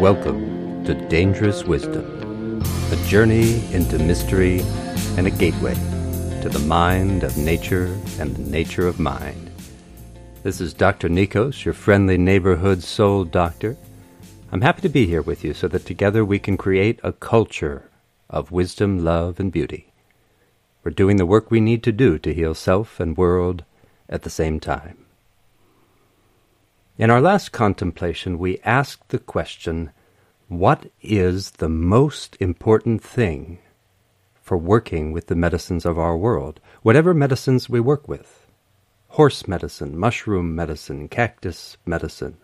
Welcome to Dangerous Wisdom, a journey into mystery and a gateway to the mind of nature and the nature of mind. This is Dr. Nikos, your friendly neighborhood soul doctor. I'm happy to be here with you so that together we can create a culture of wisdom, love, and beauty. We're doing the work we need to do to heal self and world at the same time. In our last contemplation, we asked the question what is the most important thing for working with the medicines of our world, whatever medicines we work with? Horse medicine, mushroom medicine, cactus medicine,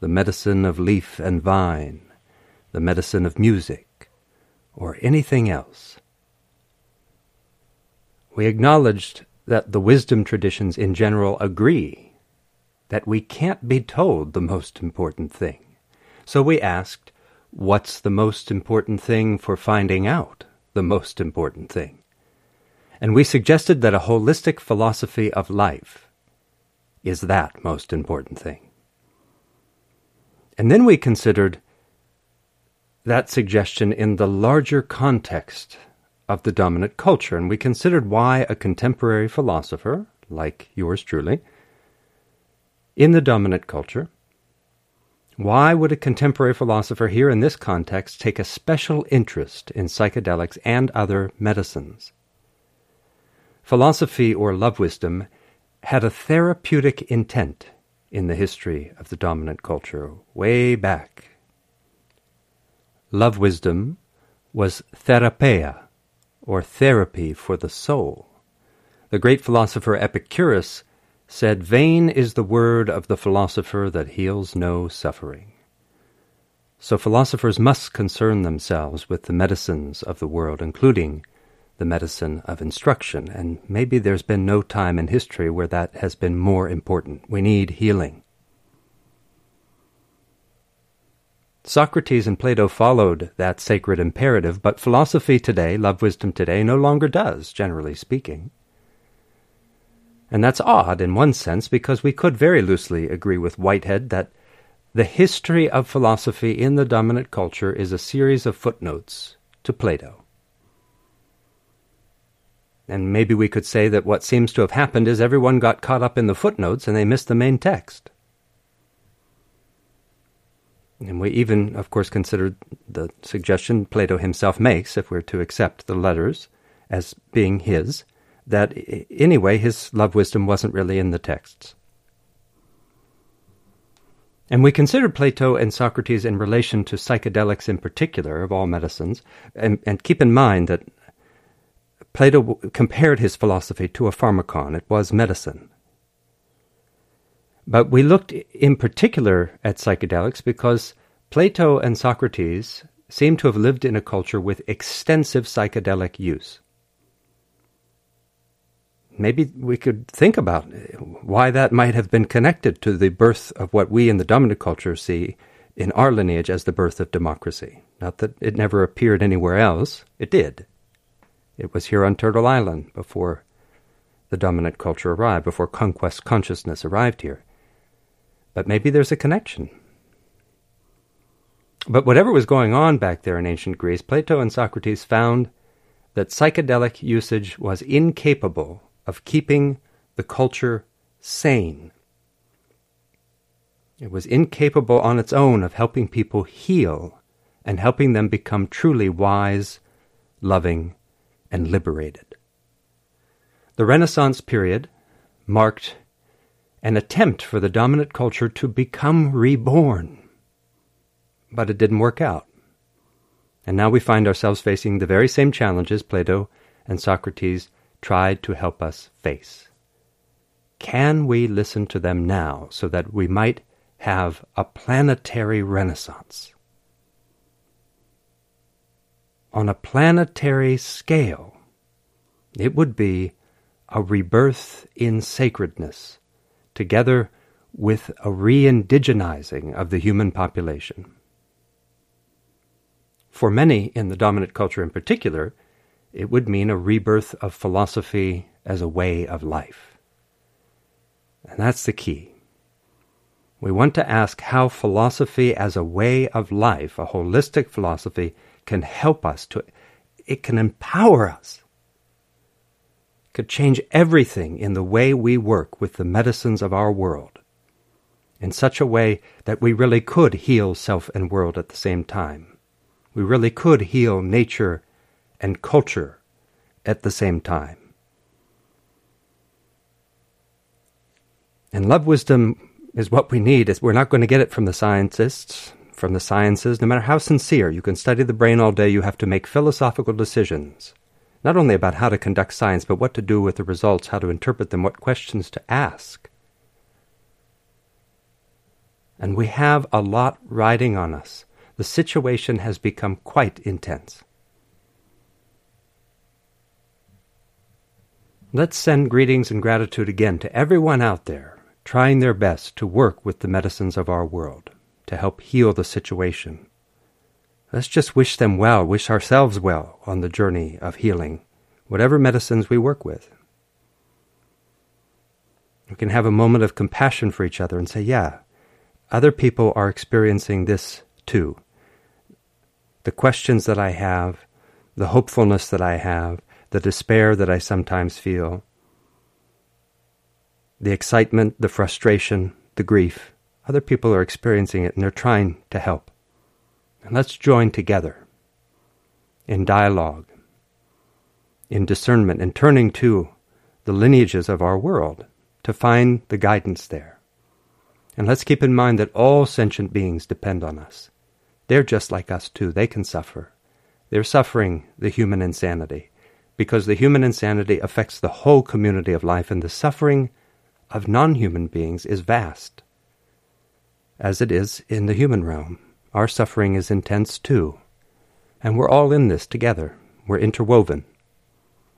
the medicine of leaf and vine, the medicine of music, or anything else. We acknowledged that the wisdom traditions in general agree that we can't be told the most important thing. So we asked, What's the most important thing for finding out the most important thing? And we suggested that a holistic philosophy of life is that most important thing. And then we considered that suggestion in the larger context of the dominant culture, and we considered why a contemporary philosopher, like yours truly, in the dominant culture, why would a contemporary philosopher here in this context take a special interest in psychedelics and other medicines? Philosophy or love wisdom had a therapeutic intent in the history of the dominant culture, way back. Love wisdom was therapeia, or therapy for the soul. The great philosopher Epicurus said, Vain is the word of the philosopher that heals no suffering. So philosophers must concern themselves with the medicines of the world, including the medicine of instruction, and maybe there's been no time in history where that has been more important. We need healing. Socrates and Plato followed that sacred imperative, but philosophy today, love wisdom today, no longer does, generally speaking. And that's odd in one sense because we could very loosely agree with Whitehead that the history of philosophy in the dominant culture is a series of footnotes to Plato. And maybe we could say that what seems to have happened is everyone got caught up in the footnotes and they missed the main text. And we even, of course, considered the suggestion Plato himself makes, if we're to accept the letters as being his, that anyway, his love wisdom wasn't really in the texts. And we consider Plato and Socrates in relation to psychedelics in particular, of all medicines, and, and keep in mind that Plato compared his philosophy to a pharmakon. It was medicine. But we looked in particular at psychedelics because Plato and Socrates seem to have lived in a culture with extensive psychedelic use maybe we could think about why that might have been connected to the birth of what we in the dominant culture see in our lineage as the birth of democracy. Not that it never appeared anywhere else, it did. It was here on Turtle Island before the dominant culture arrived, before conquest consciousness arrived here. But maybe there's a connection. But whatever was going on back there in ancient Greece, Plato and Socrates found that psychedelic usage was incapable of keeping the culture sane. It was incapable on its own of helping people heal and helping them become truly wise, loving, and liberated. The Renaissance period marked an attempt for the dominant culture to become reborn. But it didn't work out. And now we find ourselves facing the very same challenges Plato and Socrates tried to help us face. Can we listen to them now so that we might have a planetary renaissance? On a planetary scale, it would be a rebirth in sacredness, together with a re indigenizing of the human population. For many in the dominant culture in particular, it would mean a rebirth of philosophy as a way of life. And that's the key. We want to ask how philosophy as a way of life, a holistic philosophy, can help us to, it can empower us. Could change everything in the way we work with the medicines of our world in such a way that we really could heal self and world at the same time. We really could heal nature and culture at the same time. And love wisdom is what we need. We're not going to get it from the scientists, from the sciences. No matter how sincere, you can study the brain all day. You have to make philosophical decisions, not only about how to conduct science, but what to do with the results, how to interpret them, what questions to ask. And we have a lot riding on us. The situation has become quite intense. Let's send greetings and gratitude again to everyone out there trying their best to work with the medicines of our world to help heal the situation. Let's just wish them well, wish ourselves well on the journey of healing, whatever medicines we work with. We can have a moment of compassion for each other and say, yeah, other people are experiencing this too. The questions that I have, the hopefulness that I have, the despair that I sometimes feel, the excitement, the frustration, the grief. Other people are experiencing it and they're trying to help. And let's join together in dialogue, in discernment, and turning to the lineages of our world to find the guidance there. And let's keep in mind that all sentient beings depend on us. They're just like us too. They can suffer. They're suffering the human insanity because the human insanity affects the whole community of life, and the suffering of non human beings is vast, as it is in the human realm. Our suffering is intense too, and we're all in this together. We're interwoven.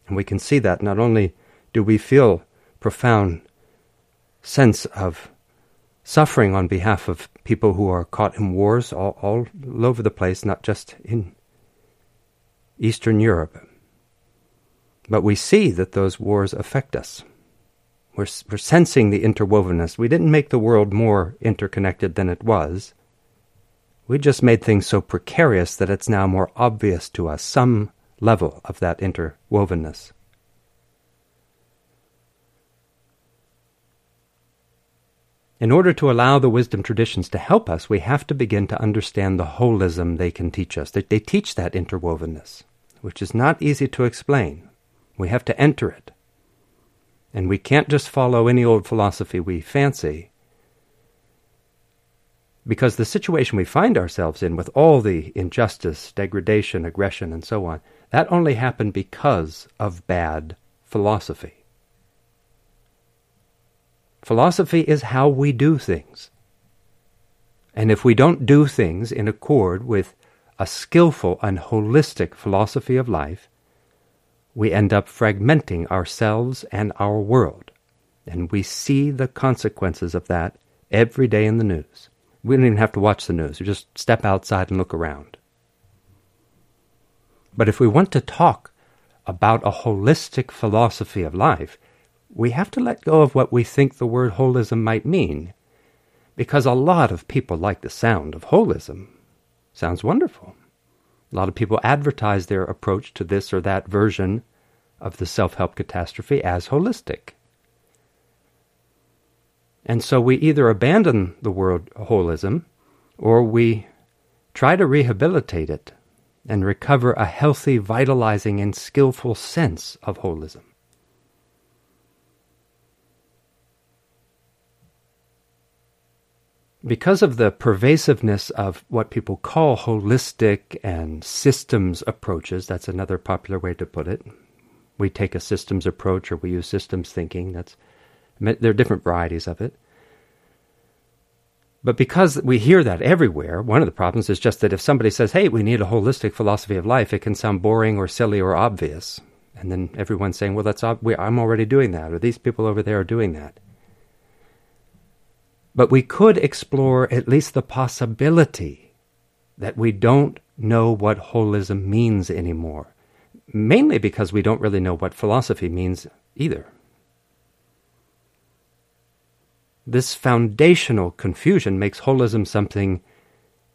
And we can see that not only do we feel profound sense of suffering on behalf of people who are caught in wars all, all over the place, not just in Eastern Europe. But we see that those wars affect us. We're, we're sensing the interwovenness. We didn't make the world more interconnected than it was. We just made things so precarious that it's now more obvious to us some level of that interwovenness. In order to allow the wisdom traditions to help us, we have to begin to understand the holism they can teach us. They, they teach that interwovenness, which is not easy to explain. We have to enter it. And we can't just follow any old philosophy we fancy. Because the situation we find ourselves in, with all the injustice, degradation, aggression, and so on, that only happened because of bad philosophy. Philosophy is how we do things. And if we don't do things in accord with a skillful and holistic philosophy of life, we end up fragmenting ourselves and our world. And we see the consequences of that every day in the news. We don't even have to watch the news. We just step outside and look around. But if we want to talk about a holistic philosophy of life, we have to let go of what we think the word holism might mean. Because a lot of people like the sound of holism. Sounds wonderful. A lot of people advertise their approach to this or that version of the self help catastrophe as holistic. And so we either abandon the word holism or we try to rehabilitate it and recover a healthy, vitalizing, and skillful sense of holism. Because of the pervasiveness of what people call holistic and systems approaches, that's another popular way to put it. We take a systems approach or we use systems thinking. That's there are different varieties of it. But because we hear that everywhere, one of the problems is just that if somebody says, hey, we need a holistic philosophy of life, it can sound boring or silly or obvious. And then everyone's saying, well, that's ob- I'm already doing that, or these people over there are doing that. But we could explore at least the possibility that we don't know what holism means anymore, mainly because we don't really know what philosophy means either. This foundational confusion makes holism something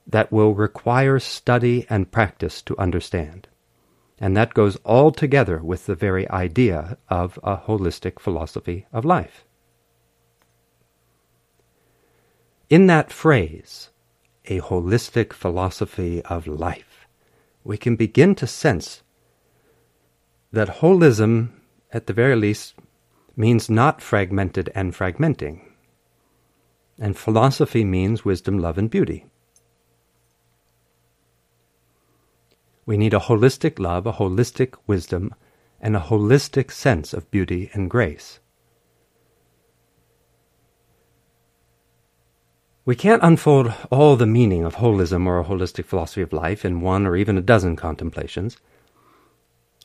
that will require study and practice to understand. And that goes all together with the very idea of a holistic philosophy of life. In that phrase, a holistic philosophy of life, we can begin to sense that holism, at the very least, means not fragmented and fragmenting. And philosophy means wisdom, love, and beauty. We need a holistic love, a holistic wisdom, and a holistic sense of beauty and grace. We can't unfold all the meaning of holism or a holistic philosophy of life in one or even a dozen contemplations,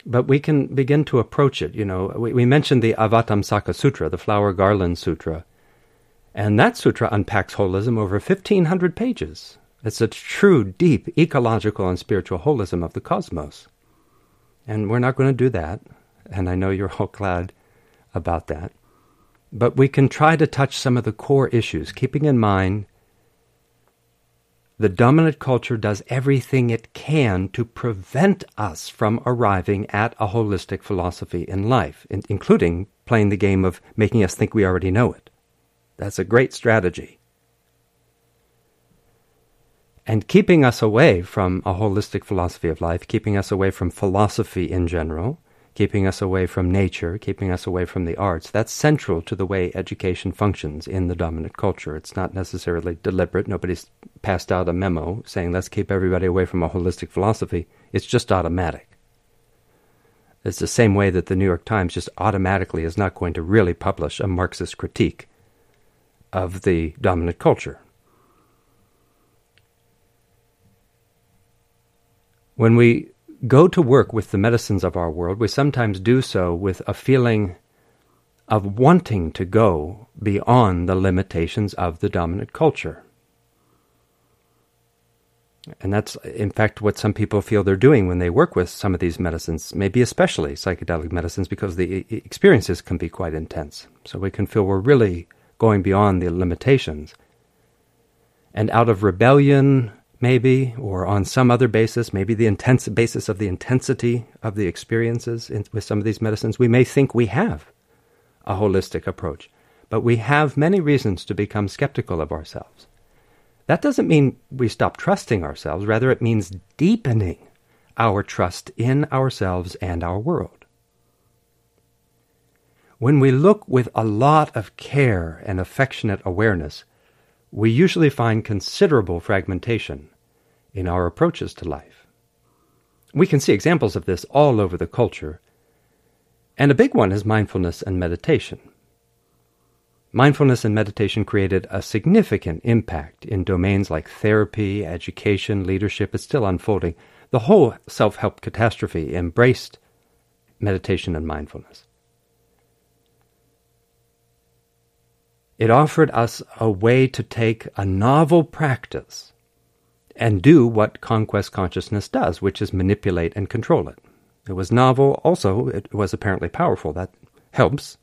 but we can begin to approach it. You know, we, we mentioned the Avatamsaka Sutra, the Flower Garland Sutra, and that sutra unpacks holism over 1,500 pages. It's a true, deep ecological and spiritual holism of the cosmos. And we're not going to do that, and I know you're all glad about that. But we can try to touch some of the core issues, keeping in mind the dominant culture does everything it can to prevent us from arriving at a holistic philosophy in life, in- including playing the game of making us think we already know it. That's a great strategy. And keeping us away from a holistic philosophy of life, keeping us away from philosophy in general, keeping us away from nature, keeping us away from the arts. That's central to the way education functions in the dominant culture. It's not necessarily deliberate. Nobody's passed out a memo saying, let's keep everybody away from a holistic philosophy. It's just automatic. It's the same way that the New York Times just automatically is not going to really publish a Marxist critique of the dominant culture. When we go to work with the medicines of our world, we sometimes do so with a feeling of wanting to go beyond the limitations of the dominant culture. And that's, in fact, what some people feel they're doing when they work with some of these medicines, maybe especially psychedelic medicines, because the experiences can be quite intense. So we can feel we're really going beyond the limitations. And out of rebellion maybe, or on some other basis, maybe the intense basis of the intensity of the experiences in, with some of these medicines, we may think we have a holistic approach. But we have many reasons to become skeptical of ourselves. That doesn't mean we stop trusting ourselves, rather, it means deepening our trust in ourselves and our world. When we look with a lot of care and affectionate awareness, we usually find considerable fragmentation in our approaches to life. We can see examples of this all over the culture, and a big one is mindfulness and meditation. Mindfulness and meditation created a significant impact in domains like therapy, education, leadership. It's still unfolding. The whole self help catastrophe embraced meditation and mindfulness. It offered us a way to take a novel practice and do what conquest consciousness does, which is manipulate and control it. It was novel, also, it was apparently powerful. That helps,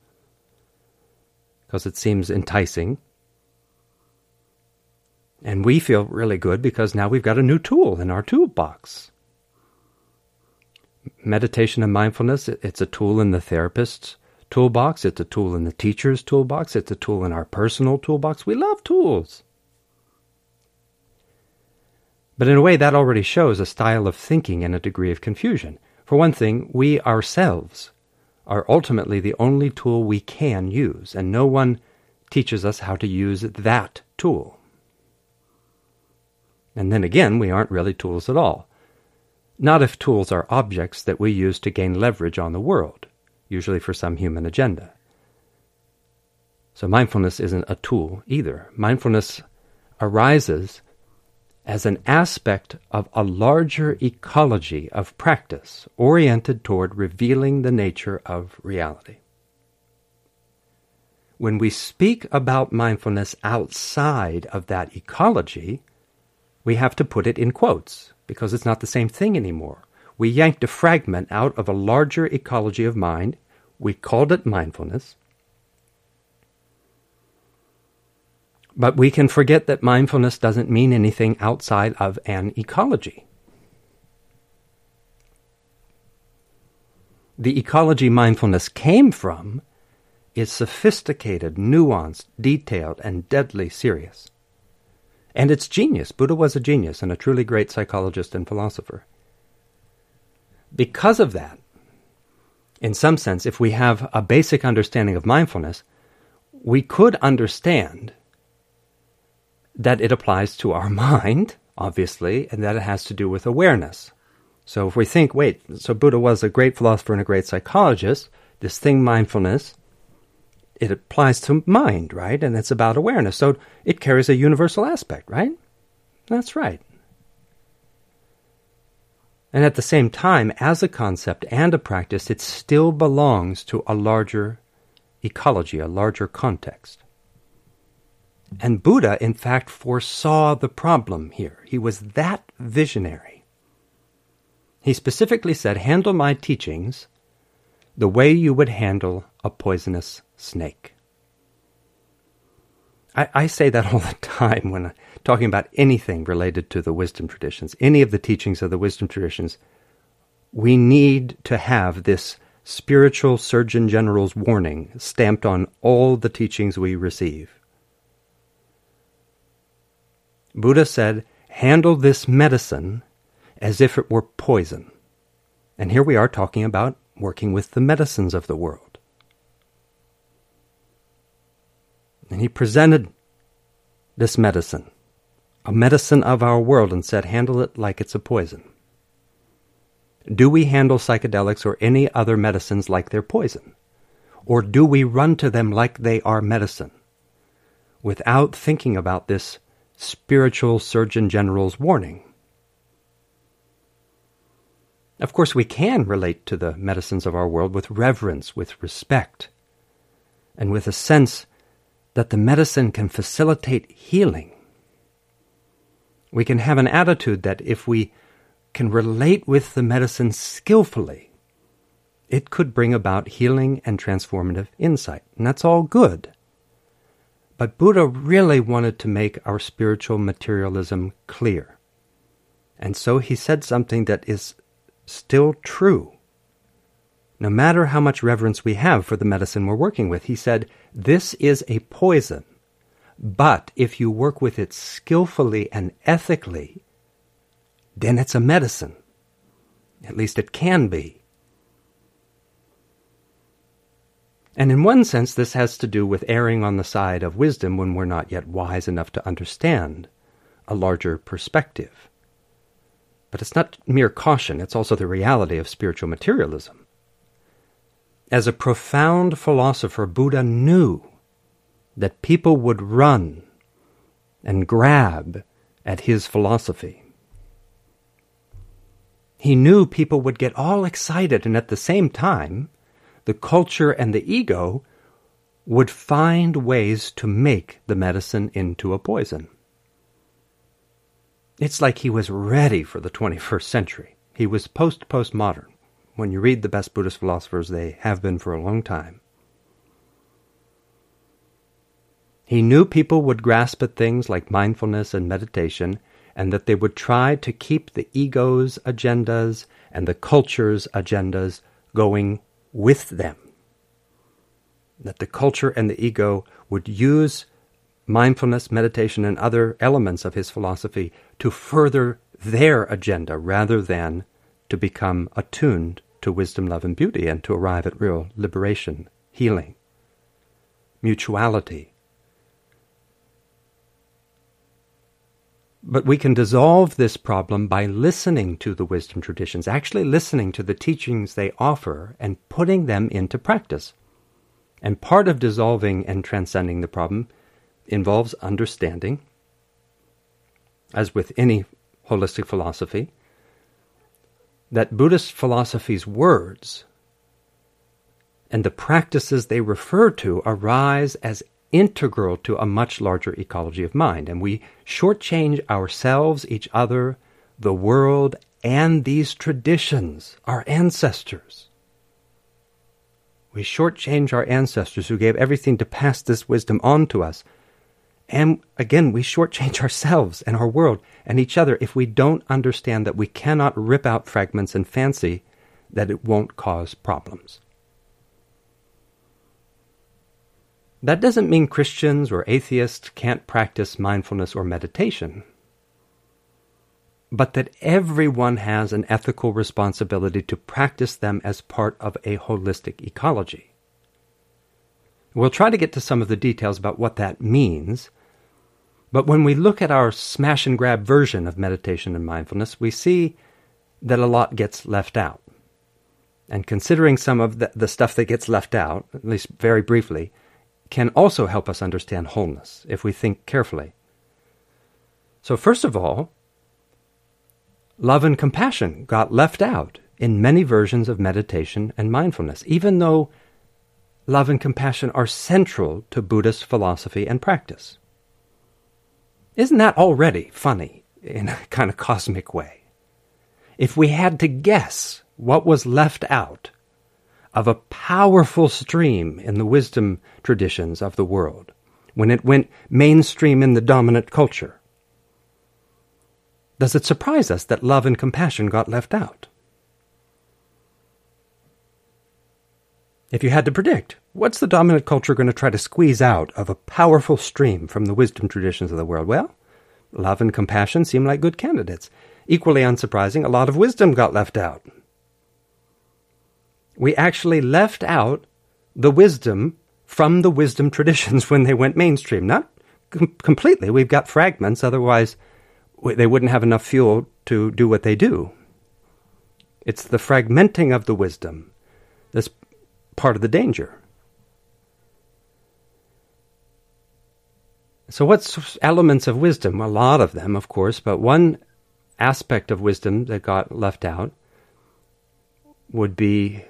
because it seems enticing. And we feel really good because now we've got a new tool in our toolbox. Meditation and mindfulness, it's a tool in the therapist's toolbox, it's a tool in the teacher's toolbox, it's a tool in our personal toolbox. We love tools. But in a way, that already shows a style of thinking and a degree of confusion. For one thing, we ourselves are ultimately the only tool we can use, and no one teaches us how to use that tool. And then again, we aren't really tools at all. Not if tools are objects that we use to gain leverage on the world usually for some human agenda. So mindfulness isn't a tool either. Mindfulness arises as an aspect of a larger ecology of practice oriented toward revealing the nature of reality. When we speak about mindfulness outside of that ecology, we have to put it in quotes because it's not the same thing anymore. We yanked a fragment out of a larger ecology of mind. We called it mindfulness. But we can forget that mindfulness doesn't mean anything outside of an ecology. The ecology mindfulness came from is sophisticated, nuanced, detailed, and deadly serious. And it's genius. Buddha was a genius and a truly great psychologist and philosopher. Because of that, in some sense, if we have a basic understanding of mindfulness, we could understand that it applies to our mind, obviously, and that it has to do with awareness. So if we think, wait, so Buddha was a great philosopher and a great psychologist, this thing, mindfulness, it applies to mind, right? And it's about awareness. So it carries a universal aspect, right? That's right. And at the same time, as a concept and a practice, it still belongs to a larger ecology, a larger context. And Buddha, in fact, foresaw the problem here. He was that visionary. He specifically said, Handle my teachings the way you would handle a poisonous snake. I, I say that all the time when talking about anything related to the wisdom traditions, any of the teachings of the wisdom traditions. We need to have this spiritual Surgeon General's warning stamped on all the teachings we receive. Buddha said, handle this medicine as if it were poison. And here we are talking about working with the medicines of the world. And he presented this medicine, a medicine of our world, and said, handle it like it's a poison. Do we handle psychedelics or any other medicines like they're poison? Or do we run to them like they are medicine without thinking about this spiritual Surgeon General's warning? Of course, we can relate to the medicines of our world with reverence, with respect, and with a sense that the medicine can facilitate healing. We can have an attitude that if we can relate with the medicine skillfully, it could bring about healing and transformative insight. And that's all good. But Buddha really wanted to make our spiritual materialism clear. And so he said something that is still true. No matter how much reverence we have for the medicine we're working with, he said, This is a poison. But if you work with it skillfully and ethically, then it's a medicine. At least it can be. And in one sense, this has to do with erring on the side of wisdom when we're not yet wise enough to understand a larger perspective. But it's not mere caution, it's also the reality of spiritual materialism. As a profound philosopher, Buddha knew that people would run and grab at his philosophy. He knew people would get all excited, and at the same time, the culture and the ego would find ways to make the medicine into a poison. It's like he was ready for the 21st century. He was post postmodern. When you read the best Buddhist philosophers, they have been for a long time. He knew people would grasp at things like mindfulness and meditation, and that they would try to keep the ego's agendas and the culture's agendas going with them. That the culture and the ego would use mindfulness, meditation, and other elements of his philosophy to further their agenda rather than to become attuned to wisdom, love, and beauty and to arrive at real liberation, healing, mutuality. But we can dissolve this problem by listening to the wisdom traditions, actually listening to the teachings they offer and putting them into practice. And part of dissolving and transcending the problem involves understanding, as with any holistic philosophy, that Buddhist philosophy's words and the practices they refer to arise as integral to a much larger ecology of mind. And we shortchange ourselves, each other, the world, and these traditions, our ancestors. We shortchange our ancestors who gave everything to pass this wisdom on to us And again, we shortchange ourselves and our world and each other if we don't understand that we cannot rip out fragments and fancy that it won't cause problems. That doesn't mean Christians or atheists can't practice mindfulness or meditation, but that everyone has an ethical responsibility to practice them as part of a holistic ecology. We'll try to get to some of the details about what that means, but when we look at our smash and grab version of meditation and mindfulness, we see that a lot gets left out. And considering some of the, the stuff that gets left out, at least very briefly, can also help us understand wholeness if we think carefully. So, first of all, love and compassion got left out in many versions of meditation and mindfulness, even though love and compassion are central to Buddhist philosophy and practice. Isn't that already funny in a kind of cosmic way? If we had to guess what was left out, of a powerful stream in the wisdom traditions of the world when it went mainstream in the dominant culture? Does it surprise us that love and compassion got left out? If you had to predict, what's the dominant culture going to try to squeeze out of a powerful stream from the wisdom traditions of the world? Well, love and compassion seem like good candidates. Equally unsurprising, a lot of wisdom got left out we actually left out the wisdom from the wisdom traditions when they went mainstream. Not com- completely. We've got fragments, otherwise, they wouldn't have enough fuel to do what they do. It's the fragmenting of the wisdom that's part of the danger. So, what's elements of wisdom? A lot of them, of course, but one aspect of wisdom that got left out would be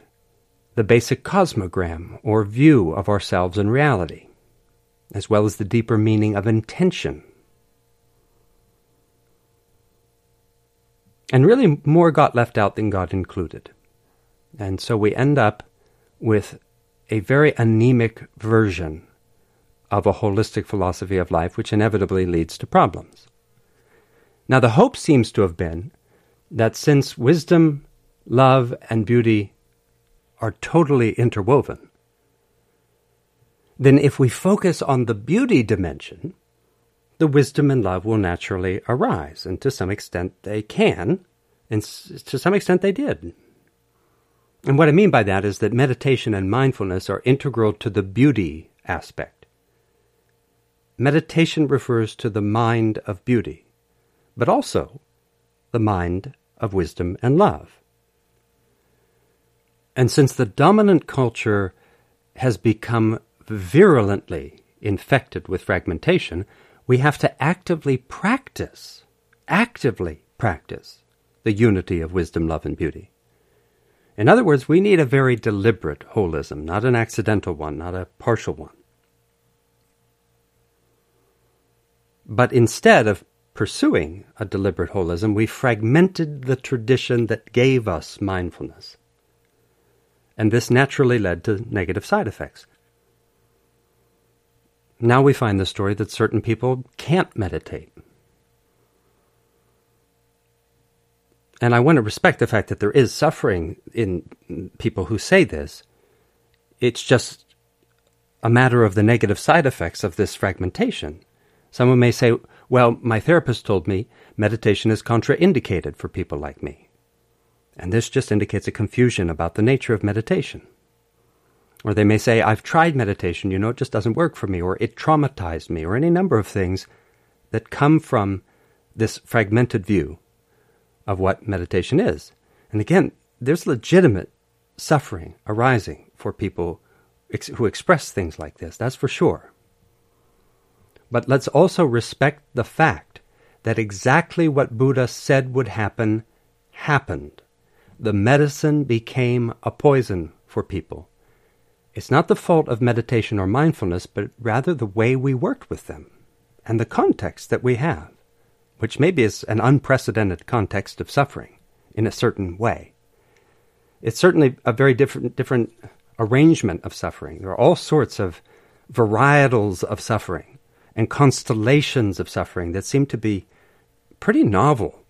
the basic cosmogram or view of ourselves and reality, as well as the deeper meaning of intention. And really, more got left out than got included. And so we end up with a very anemic version of a holistic philosophy of life, which inevitably leads to problems. Now, the hope seems to have been that since wisdom, love, and beauty are totally interwoven, then if we focus on the beauty dimension, the wisdom and love will naturally arise. And to some extent they can, and to some extent they did. And what I mean by that is that meditation and mindfulness are integral to the beauty aspect. Meditation refers to the mind of beauty, but also the mind of wisdom and love. And since the dominant culture has become virulently infected with fragmentation, we have to actively practice, actively practice the unity of wisdom, love, and beauty. In other words, we need a very deliberate holism, not an accidental one, not a partial one. But instead of pursuing a deliberate holism, we fragmented the tradition that gave us mindfulness and this naturally led to negative side effects. Now we find the story that certain people can't meditate. And I want to respect the fact that there is suffering in people who say this. It's just a matter of the negative side effects of this fragmentation. Someone may say, Well, my therapist told me meditation is contraindicated for people like me. And this just indicates a confusion about the nature of meditation. Or they may say, I've tried meditation, you know, it just doesn't work for me, or it traumatized me, or any number of things that come from this fragmented view of what meditation is. And again, there's legitimate suffering arising for people ex- who express things like this, that's for sure. But let's also respect the fact that exactly what Buddha said would happen happened the medicine became a poison for people. It's not the fault of meditation or mindfulness, but rather the way we worked with them and the context that we have, which maybe is an unprecedented context of suffering in a certain way. It's certainly a very different, different arrangement of suffering. There are all sorts of varietals of suffering, and constellations of suffering that seem to be pretty novel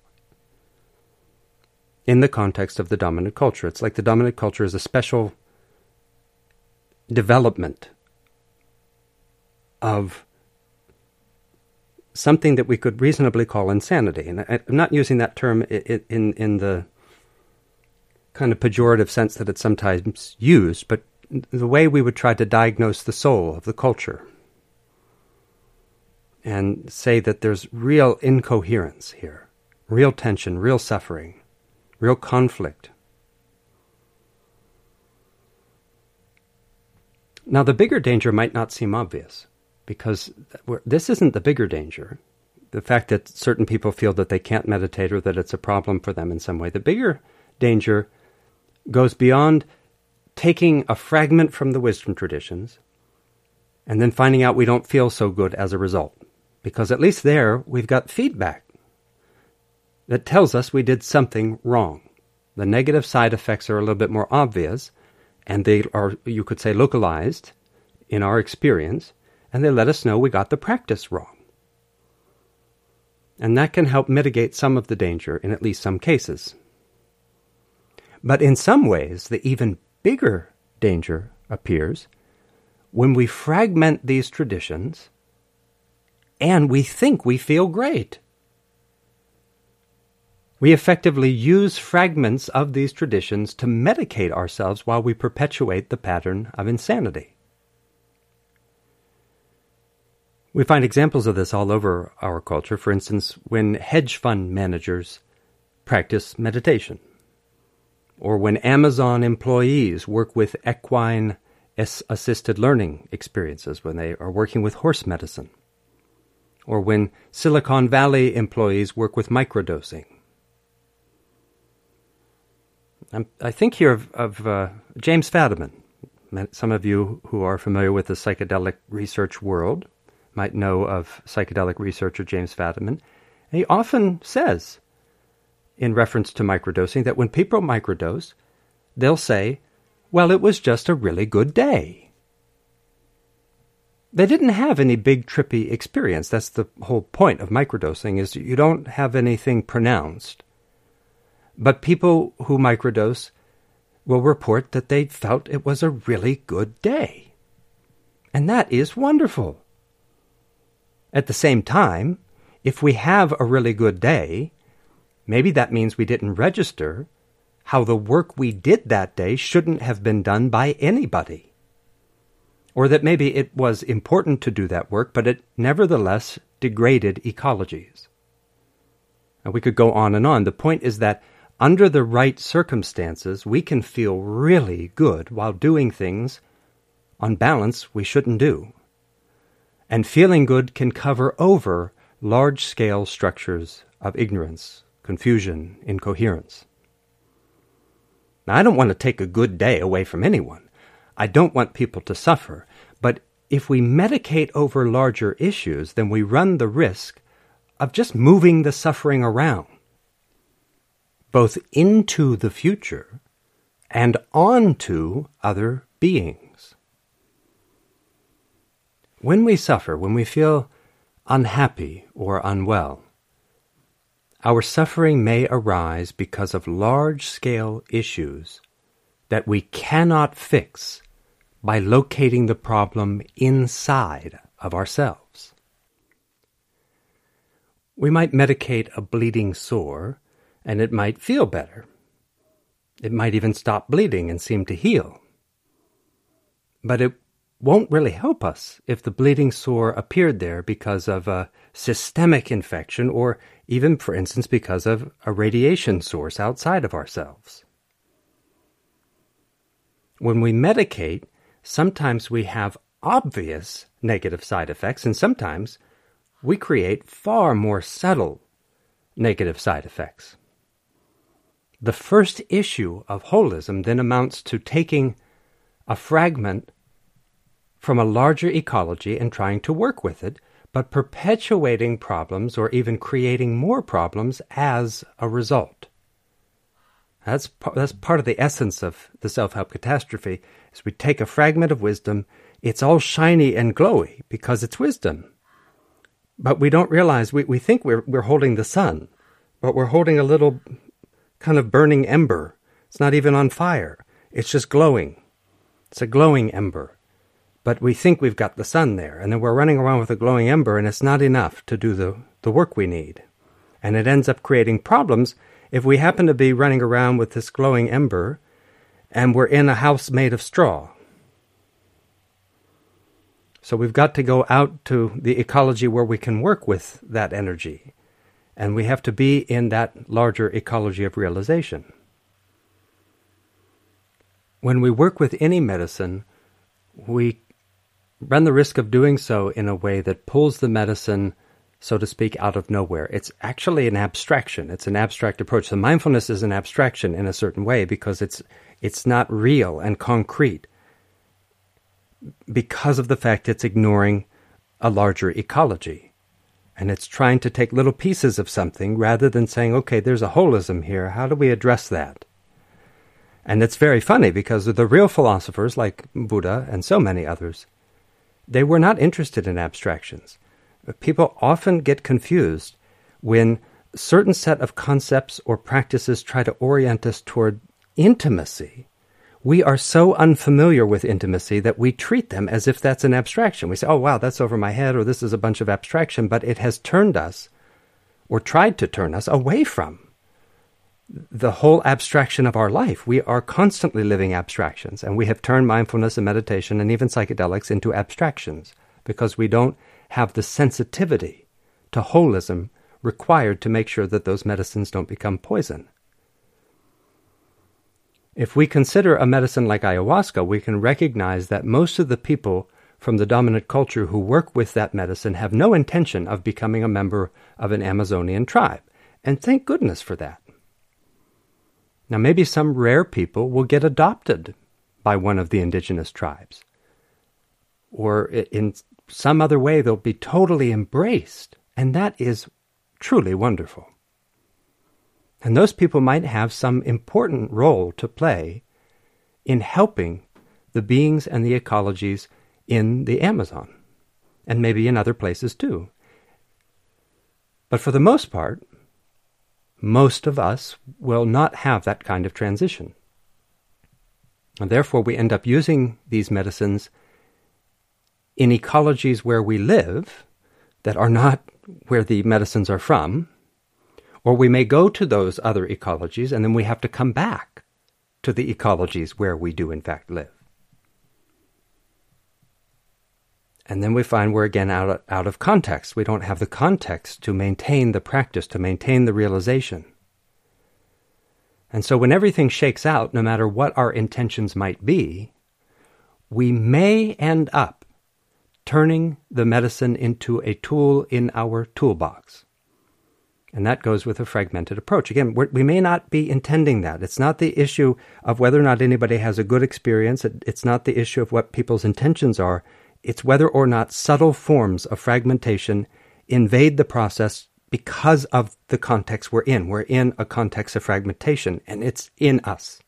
in the context of the dominant culture. It's like the dominant culture is a special development of something that we could reasonably call insanity. And uh, I'm not using that term in, in, in the kind of pejorative sense that it's sometimes used, but the way we would try to diagnose the soul of the culture and say that there's real incoherence here, real tension, real suffering, real conflict. Now, the bigger danger might not seem obvious because this isn't the bigger danger. The fact that certain people feel that they can't meditate or that it's a problem for them in some way. The bigger danger goes beyond taking a fragment from the wisdom traditions and then finding out we don't feel so good as a result. Because at least there we've got feedback that tells us we did something wrong. The negative side effects are a little bit more obvious and they are, you could say, localized in our experience and they let us know we got the practice wrong. And that can help mitigate some of the danger in at least some cases. But in some ways, the even bigger danger appears when we fragment these traditions and we think we feel great. We effectively use fragments of these traditions to medicate ourselves while we perpetuate the pattern of insanity. We find examples of this all over our culture. For instance, when hedge fund managers practice meditation, or when Amazon employees work with equine assisted learning experiences, when they are working with horse medicine, or when Silicon Valley employees work with microdosing. I'm, i think here of, of uh, James Fadiman. Some of you who are familiar with the psychedelic research world might know of psychedelic researcher James Fadiman. And he often says, in reference to microdosing, that when people microdose, they'll say, well, it was just a really good day. They didn't have any big trippy experience. That's the whole point of microdosing is you don't have anything pronounced. But people who microdose will report that they felt it was a really good day. And that is wonderful. At the same time, if we have a really good day, maybe that means we didn't register how the work we did that day shouldn't have been done by anybody. Or that maybe it was important to do that work, but it nevertheless degraded ecologies. And we could go on and on. The point is that under the right circumstances, we can feel really good while doing things, on balance, we shouldn't do and feeling good can cover over large scale structures of ignorance, confusion, incoherence. Now, I don't want to take a good day away from anyone. I don't want people to suffer. But if we medicate over larger issues, then we run the risk of just moving the suffering around, both into the future and onto other beings. When we suffer, when we feel unhappy or unwell, our suffering may arise because of large scale issues that we cannot fix by locating the problem inside of ourselves. We might medicate a bleeding sore and it might feel better. It might even stop bleeding and seem to heal. But it won't really help us if the bleeding sore appeared there because of a systemic infection or even, for instance, because of a radiation source outside of ourselves. When we medicate, sometimes we have obvious negative side effects, and sometimes we create far more subtle negative side effects. The first issue of holism then amounts to taking a fragment from a larger ecology and trying to work with it, but perpetuating problems or even creating more problems as a result. That's, that's part of the essence of the self-help catastrophe, is we take a fragment of wisdom, it's all shiny and glowy because it's wisdom. But we don't realize, we, we think we're, we're holding the sun, but we're holding a little kind of burning ember. It's not even on fire, it's just glowing. It's a glowing ember. But we think we've got the sun there, and then we're running around with a glowing ember, and it's not enough to do the, the work we need. And it ends up creating problems if we happen to be running around with this glowing ember and we're in a house made of straw. So we've got to go out to the ecology where we can work with that energy. And we have to be in that larger ecology of realization. When we work with any medicine, we run the risk of doing so in a way that pulls the medicine, so to speak, out of nowhere. It's actually an abstraction. It's an abstract approach. So mindfulness is an abstraction in a certain way because it's it's not real and concrete because of the fact it's ignoring a larger ecology. And it's trying to take little pieces of something rather than saying, okay, there's a holism here. How do we address that? And it's very funny because the real philosophers, like Buddha and so many others, they were not interested in abstractions. People often get confused when certain set of concepts or practices try to orient us toward intimacy we are so unfamiliar with intimacy that we treat them as if that's an abstraction. We say, oh, wow, that's over my head, or this is a bunch of abstraction, but it has turned us, or tried to turn us, away from the whole abstraction of our life. We are constantly living abstractions, and we have turned mindfulness and meditation and even psychedelics into abstractions because we don't have the sensitivity to holism required to make sure that those medicines don't become poison. If we consider a medicine like ayahuasca, we can recognize that most of the people from the dominant culture who work with that medicine have no intention of becoming a member of an Amazonian tribe. And thank goodness for that. Now, maybe some rare people will get adopted by one of the indigenous tribes. Or in some other way, they'll be totally embraced. And that is truly wonderful. And those people might have some important role to play in helping the beings and the ecologies in the Amazon, and maybe in other places too. But for the most part, most of us will not have that kind of transition. And therefore, we end up using these medicines in ecologies where we live that are not where the medicines are from, or we may go to those other ecologies and then we have to come back to the ecologies where we do in fact live. And then we find we're again out of, out of context. We don't have the context to maintain the practice, to maintain the realization. And so when everything shakes out, no matter what our intentions might be, we may end up turning the medicine into a tool in our toolbox. And that goes with a fragmented approach. Again, we may not be intending that. It's not the issue of whether or not anybody has a good experience. It's not the issue of what people's intentions are. It's whether or not subtle forms of fragmentation invade the process because of the context we're in. We're in a context of fragmentation, and it's in us.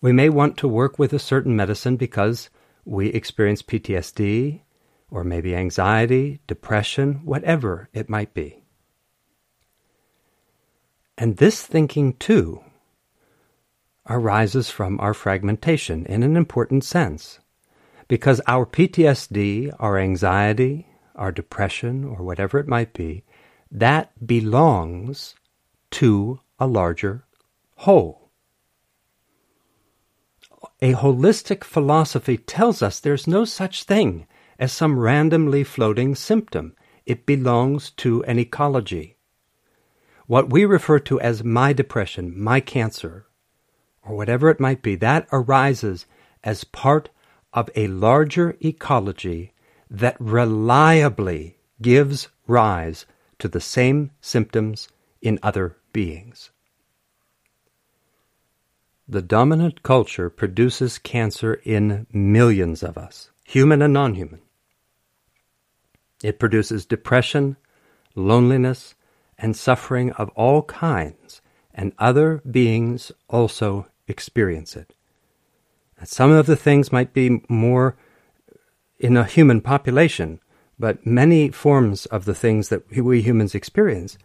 We may want to work with a certain medicine because we experience PTSD, or maybe anxiety, depression, whatever it might be. And this thinking, too, arises from our fragmentation in an important sense. Because our PTSD, our anxiety, our depression, or whatever it might be, that belongs to a larger whole. A holistic philosophy tells us there's no such thing as some randomly floating symptom. It belongs to an ecology. What we refer to as my depression, my cancer, or whatever it might be, that arises as part of a larger ecology that reliably gives rise to the same symptoms in other beings. The dominant culture produces cancer in millions of us, human and non human. It produces depression, loneliness, and suffering of all kinds, and other beings also experience it. And some of the things might be more in a human population, but many forms of the things that we humans experience,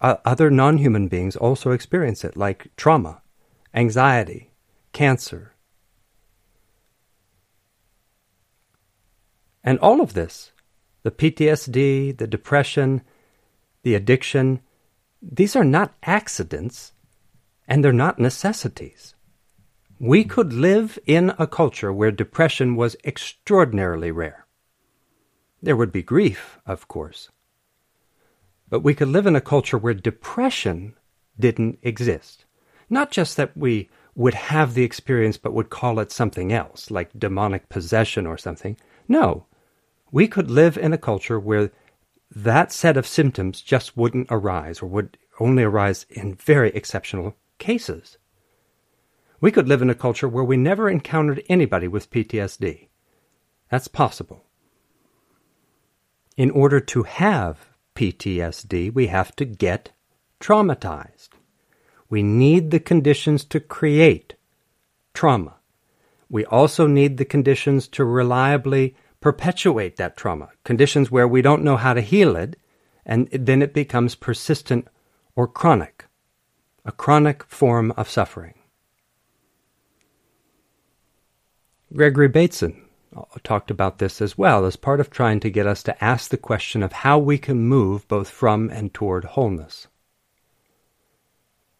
other non human beings also experience it, like trauma, anxiety, cancer. And all of this, the PTSD, the depression, the addiction, these are not accidents and they're not necessities. We could live in a culture where depression was extraordinarily rare. There would be grief, of course. But we could live in a culture where depression didn't exist. Not just that we would have the experience but would call it something else, like demonic possession or something. No. We could live in a culture where that set of symptoms just wouldn't arise or would only arise in very exceptional cases. We could live in a culture where we never encountered anybody with PTSD. That's possible. In order to have PTSD, we have to get traumatized. We need the conditions to create trauma. We also need the conditions to reliably perpetuate that trauma, conditions where we don't know how to heal it, and then it becomes persistent or chronic, a chronic form of suffering. Gregory Bateson uh, talked about this as well as part of trying to get us to ask the question of how we can move both from and toward wholeness.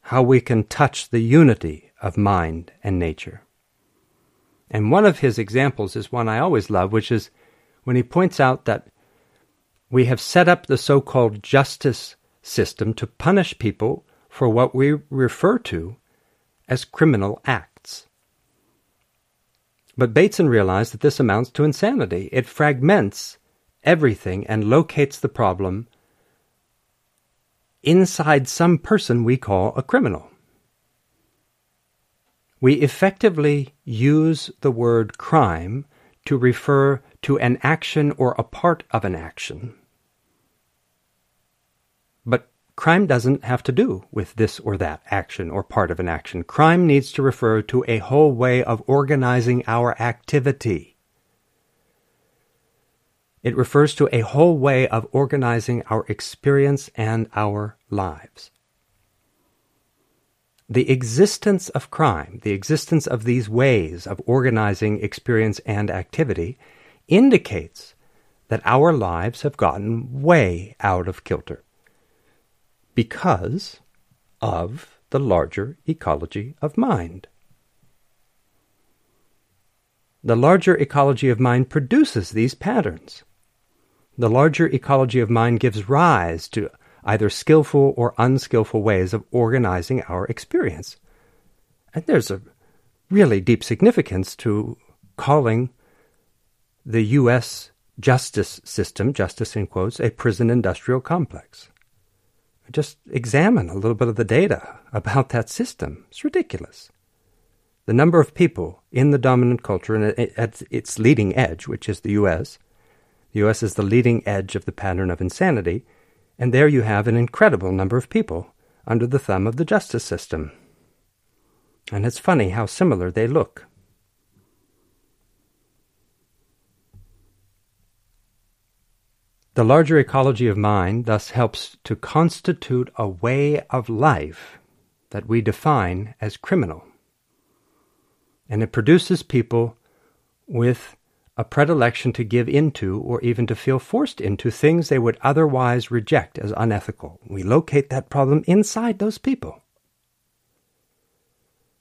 How we can touch the unity of mind and nature. And one of his examples is one I always love, which is when he points out that we have set up the so called justice system to punish people for what we refer to as criminal acts. But Bateson realized that this amounts to insanity. It fragments everything and locates the problem inside some person we call a criminal. We effectively use the word crime to refer to an action or a part of an action. Crime doesn't have to do with this or that action or part of an action. Crime needs to refer to a whole way of organizing our activity. It refers to a whole way of organizing our experience and our lives. The existence of crime, the existence of these ways of organizing experience and activity, indicates that our lives have gotten way out of kilter because of the larger ecology of mind. The larger ecology of mind produces these patterns. The larger ecology of mind gives rise to either skillful or unskillful ways of organizing our experience. And there's a really deep significance to calling the U.S. justice system, justice in quotes, a prison industrial complex. Just examine a little bit of the data about that system. It's ridiculous. The number of people in the dominant culture and at its leading edge, which is the U.S., the U.S. is the leading edge of the pattern of insanity, and there you have an incredible number of people under the thumb of the justice system. And it's funny how similar they look. The larger ecology of mind thus helps to constitute a way of life that we define as criminal. And it produces people with a predilection to give into or even to feel forced into things they would otherwise reject as unethical. We locate that problem inside those people.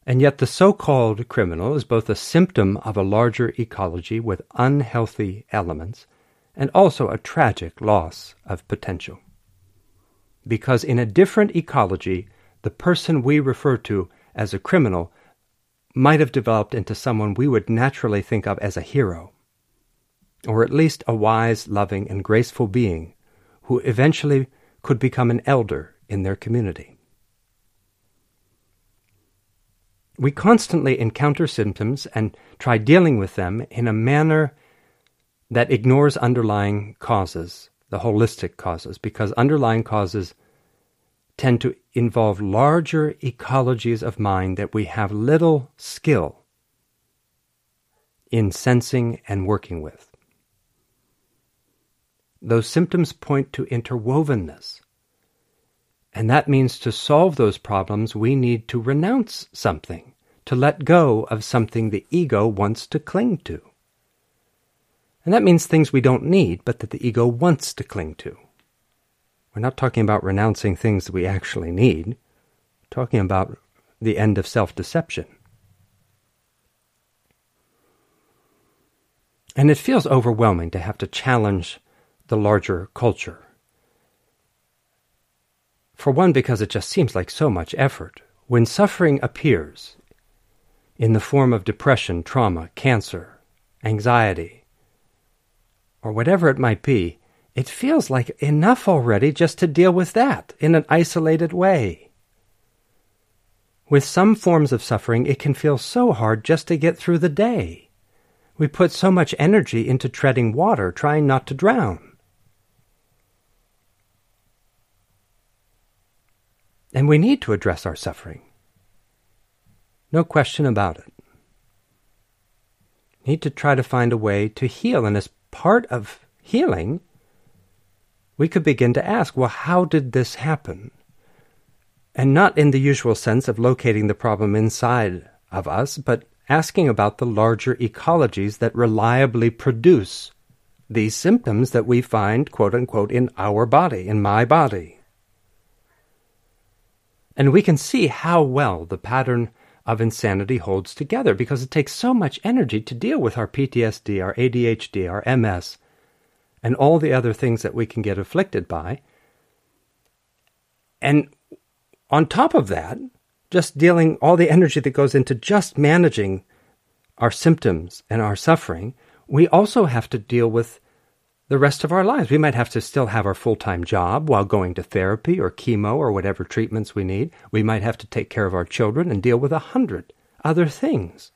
And yet, the so called criminal is both a symptom of a larger ecology with unhealthy elements and also a tragic loss of potential. Because in a different ecology, the person we refer to as a criminal might have developed into someone we would naturally think of as a hero, or at least a wise, loving, and graceful being who eventually could become an elder in their community. We constantly encounter symptoms and try dealing with them in a manner that ignores underlying causes, the holistic causes, because underlying causes tend to involve larger ecologies of mind that we have little skill in sensing and working with. those symptoms point to interwovenness. And that means to solve those problems, we need to renounce something, to let go of something the ego wants to cling to. And that means things we don't need, but that the ego wants to cling to. We're not talking about renouncing things that we actually need, We're talking about the end of self deception. And it feels overwhelming to have to challenge the larger culture. For one, because it just seems like so much effort. When suffering appears in the form of depression, trauma, cancer, anxiety, or whatever it might be, it feels like enough already just to deal with that in an isolated way. With some forms of suffering, it can feel so hard just to get through the day. We put so much energy into treading water, trying not to drown. And we need to address our suffering. No question about it. Need to try to find a way to heal. And as part of healing, we could begin to ask, well, how did this happen? And not in the usual sense of locating the problem inside of us, but asking about the larger ecologies that reliably produce these symptoms that we find, quote unquote, in our body, in my body. And we can see how well the pattern of insanity holds together because it takes so much energy to deal with our PTSD, our ADHD, our MS, and all the other things that we can get afflicted by. And on top of that, just dealing all the energy that goes into just managing our symptoms and our suffering, we also have to deal with the rest of our lives. We might have to still have our full time job while going to therapy or chemo or whatever treatments we need. We might have to take care of our children and deal with a hundred other things.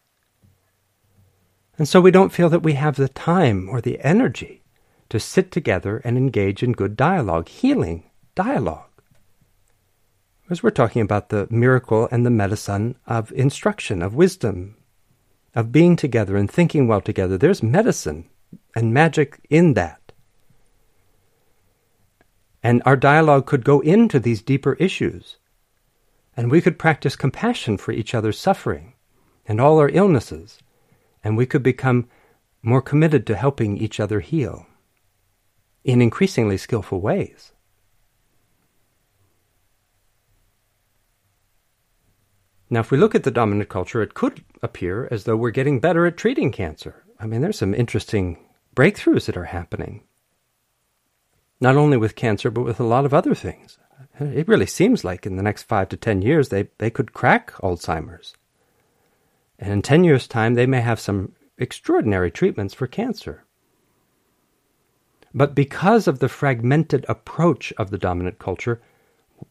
And so we don't feel that we have the time or the energy to sit together and engage in good dialogue, healing dialogue. Because we're talking about the miracle and the medicine of instruction, of wisdom, of being together and thinking well together. There's medicine and magic in that. And our dialogue could go into these deeper issues. And we could practice compassion for each other's suffering and all our illnesses. And we could become more committed to helping each other heal in increasingly skillful ways. Now, if we look at the dominant culture, it could appear as though we're getting better at treating cancer. I mean, there's some interesting breakthroughs that are happening not only with cancer, but with a lot of other things. It really seems like in the next five to ten years they, they could crack Alzheimer's. And in ten years' time, they may have some extraordinary treatments for cancer. But because of the fragmented approach of the dominant culture,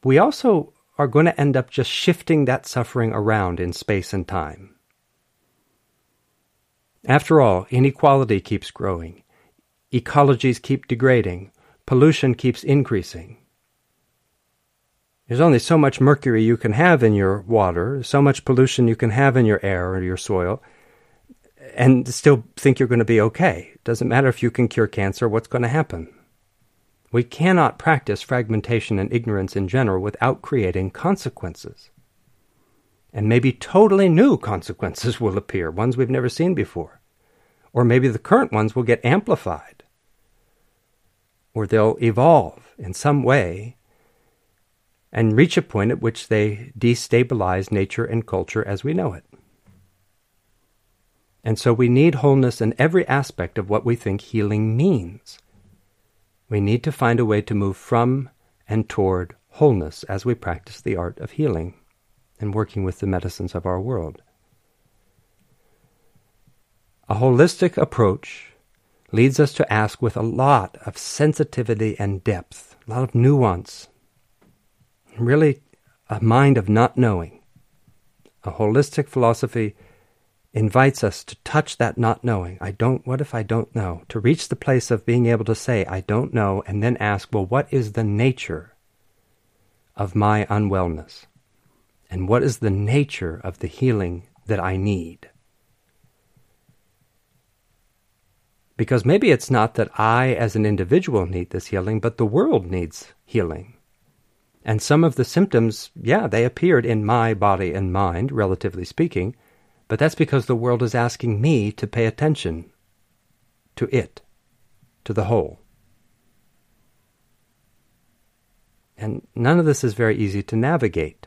we also are going to end up just shifting that suffering around in space and time. After all, inequality keeps growing, ecologies keep degrading, pollution keeps increasing. There's only so much mercury you can have in your water, so much pollution you can have in your air or your soil, and still think you're going to be okay. It doesn't matter if you can cure cancer, what's going to happen? We cannot practice fragmentation and ignorance in general without creating consequences. And maybe totally new consequences will appear, ones we've never seen before. Or maybe the current ones will get amplified or they'll evolve in some way and reach a point at which they destabilize nature and culture as we know it. And so we need wholeness in every aspect of what we think healing means. We need to find a way to move from and toward wholeness as we practice the art of healing and working with the medicines of our world. A holistic approach leads us to ask with a lot of sensitivity and depth, a lot of nuance, really a mind of not knowing. A holistic philosophy invites us to touch that not knowing. I don't, what if I don't know? To reach the place of being able to say, I don't know, and then ask, well, what is the nature of my unwellness? And what is the nature of the healing that I need? Because maybe it's not that I, as an individual, need this healing, but the world needs healing. And some of the symptoms, yeah, they appeared in my body and mind, relatively speaking, but that's because the world is asking me to pay attention to it, to the whole. And none of this is very easy to navigate.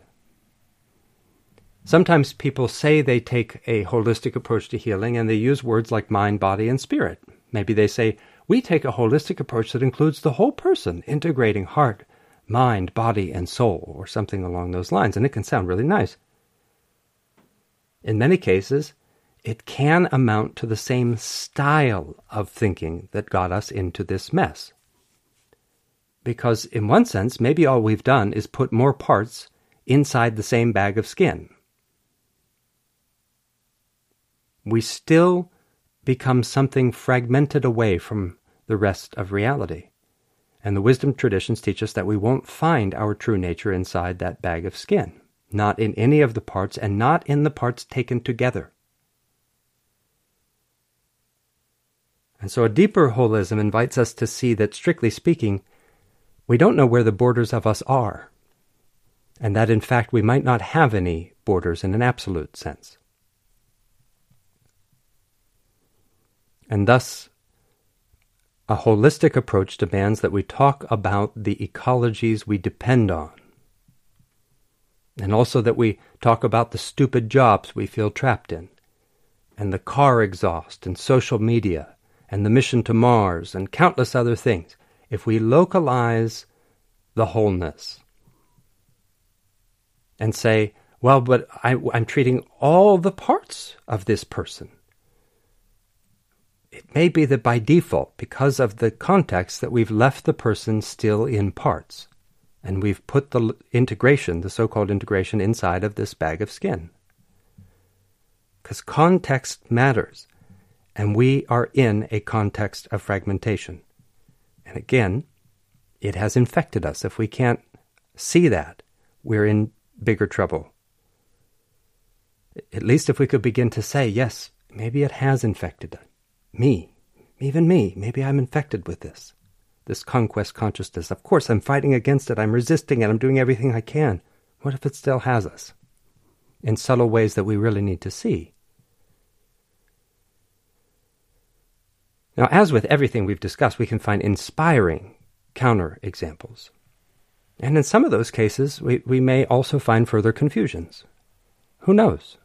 Sometimes people say they take a holistic approach to healing and they use words like mind, body, and spirit. Maybe they say, We take a holistic approach that includes the whole person, integrating heart, mind, body, and soul, or something along those lines, and it can sound really nice. In many cases, it can amount to the same style of thinking that got us into this mess. Because, in one sense, maybe all we've done is put more parts inside the same bag of skin. We still become something fragmented away from the rest of reality. And the wisdom traditions teach us that we won't find our true nature inside that bag of skin, not in any of the parts, and not in the parts taken together. And so a deeper holism invites us to see that, strictly speaking, we don't know where the borders of us are, and that in fact we might not have any borders in an absolute sense. And thus, a holistic approach demands that we talk about the ecologies we depend on. And also that we talk about the stupid jobs we feel trapped in, and the car exhaust, and social media, and the mission to Mars, and countless other things. If we localize the wholeness and say, well, but I, am treating all the parts of this person it may be that by default, because of the context, that we've left the person still in parts. And we've put the integration, the so called integration, inside of this bag of skin. Because context matters. And we are in a context of fragmentation. And again, it has infected us. If we can't see that, we're in bigger trouble. At least if we could begin to say, yes, maybe it has infected us me, even me, maybe I'm infected with this. This conquest consciousness. Of course, I'm fighting against it. I'm resisting it. I'm doing everything I can. What if it still has us? In subtle ways that we really need to see. Now, as with everything we've discussed, we can find inspiring counter examples. And in some of those cases, we, we may also find further confusions. Who knows?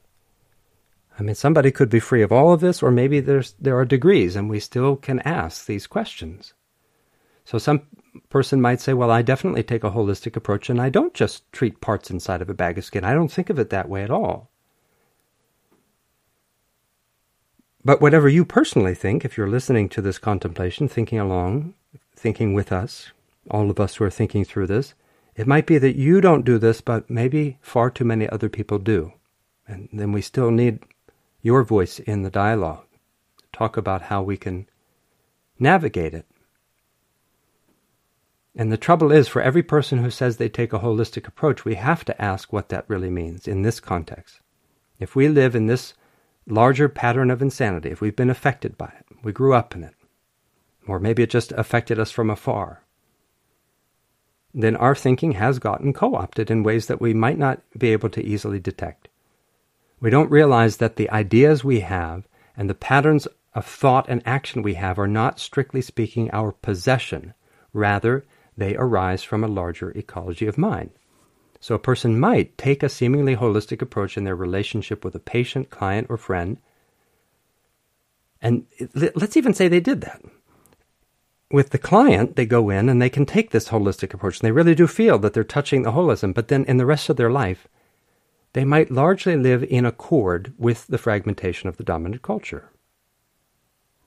I mean, somebody could be free of all of this, or maybe there's there are degrees, and we still can ask these questions. So some person might say, "Well, I definitely take a holistic approach, and I don't just treat parts inside of a bag of skin. I don't think of it that way at all." But whatever you personally think, if you're listening to this contemplation, thinking along, thinking with us, all of us who are thinking through this, it might be that you don't do this, but maybe far too many other people do. And then we still need your voice in the dialogue. Talk about how we can navigate it. And the trouble is, for every person who says they take a holistic approach, we have to ask what that really means in this context. If we live in this larger pattern of insanity, if we've been affected by it, we grew up in it, or maybe it just affected us from afar, then our thinking has gotten co opted in ways that we might not be able to easily detect. We don't realize that the ideas we have and the patterns of thought and action we have are not, strictly speaking, our possession. Rather, they arise from a larger ecology of mind. So a person might take a seemingly holistic approach in their relationship with a patient, client, or friend. And let's even say they did that. With the client, they go in and they can take this holistic approach, and they really do feel that they're touching the holism. But then in the rest of their life, they might largely live in accord with the fragmentation of the dominant culture.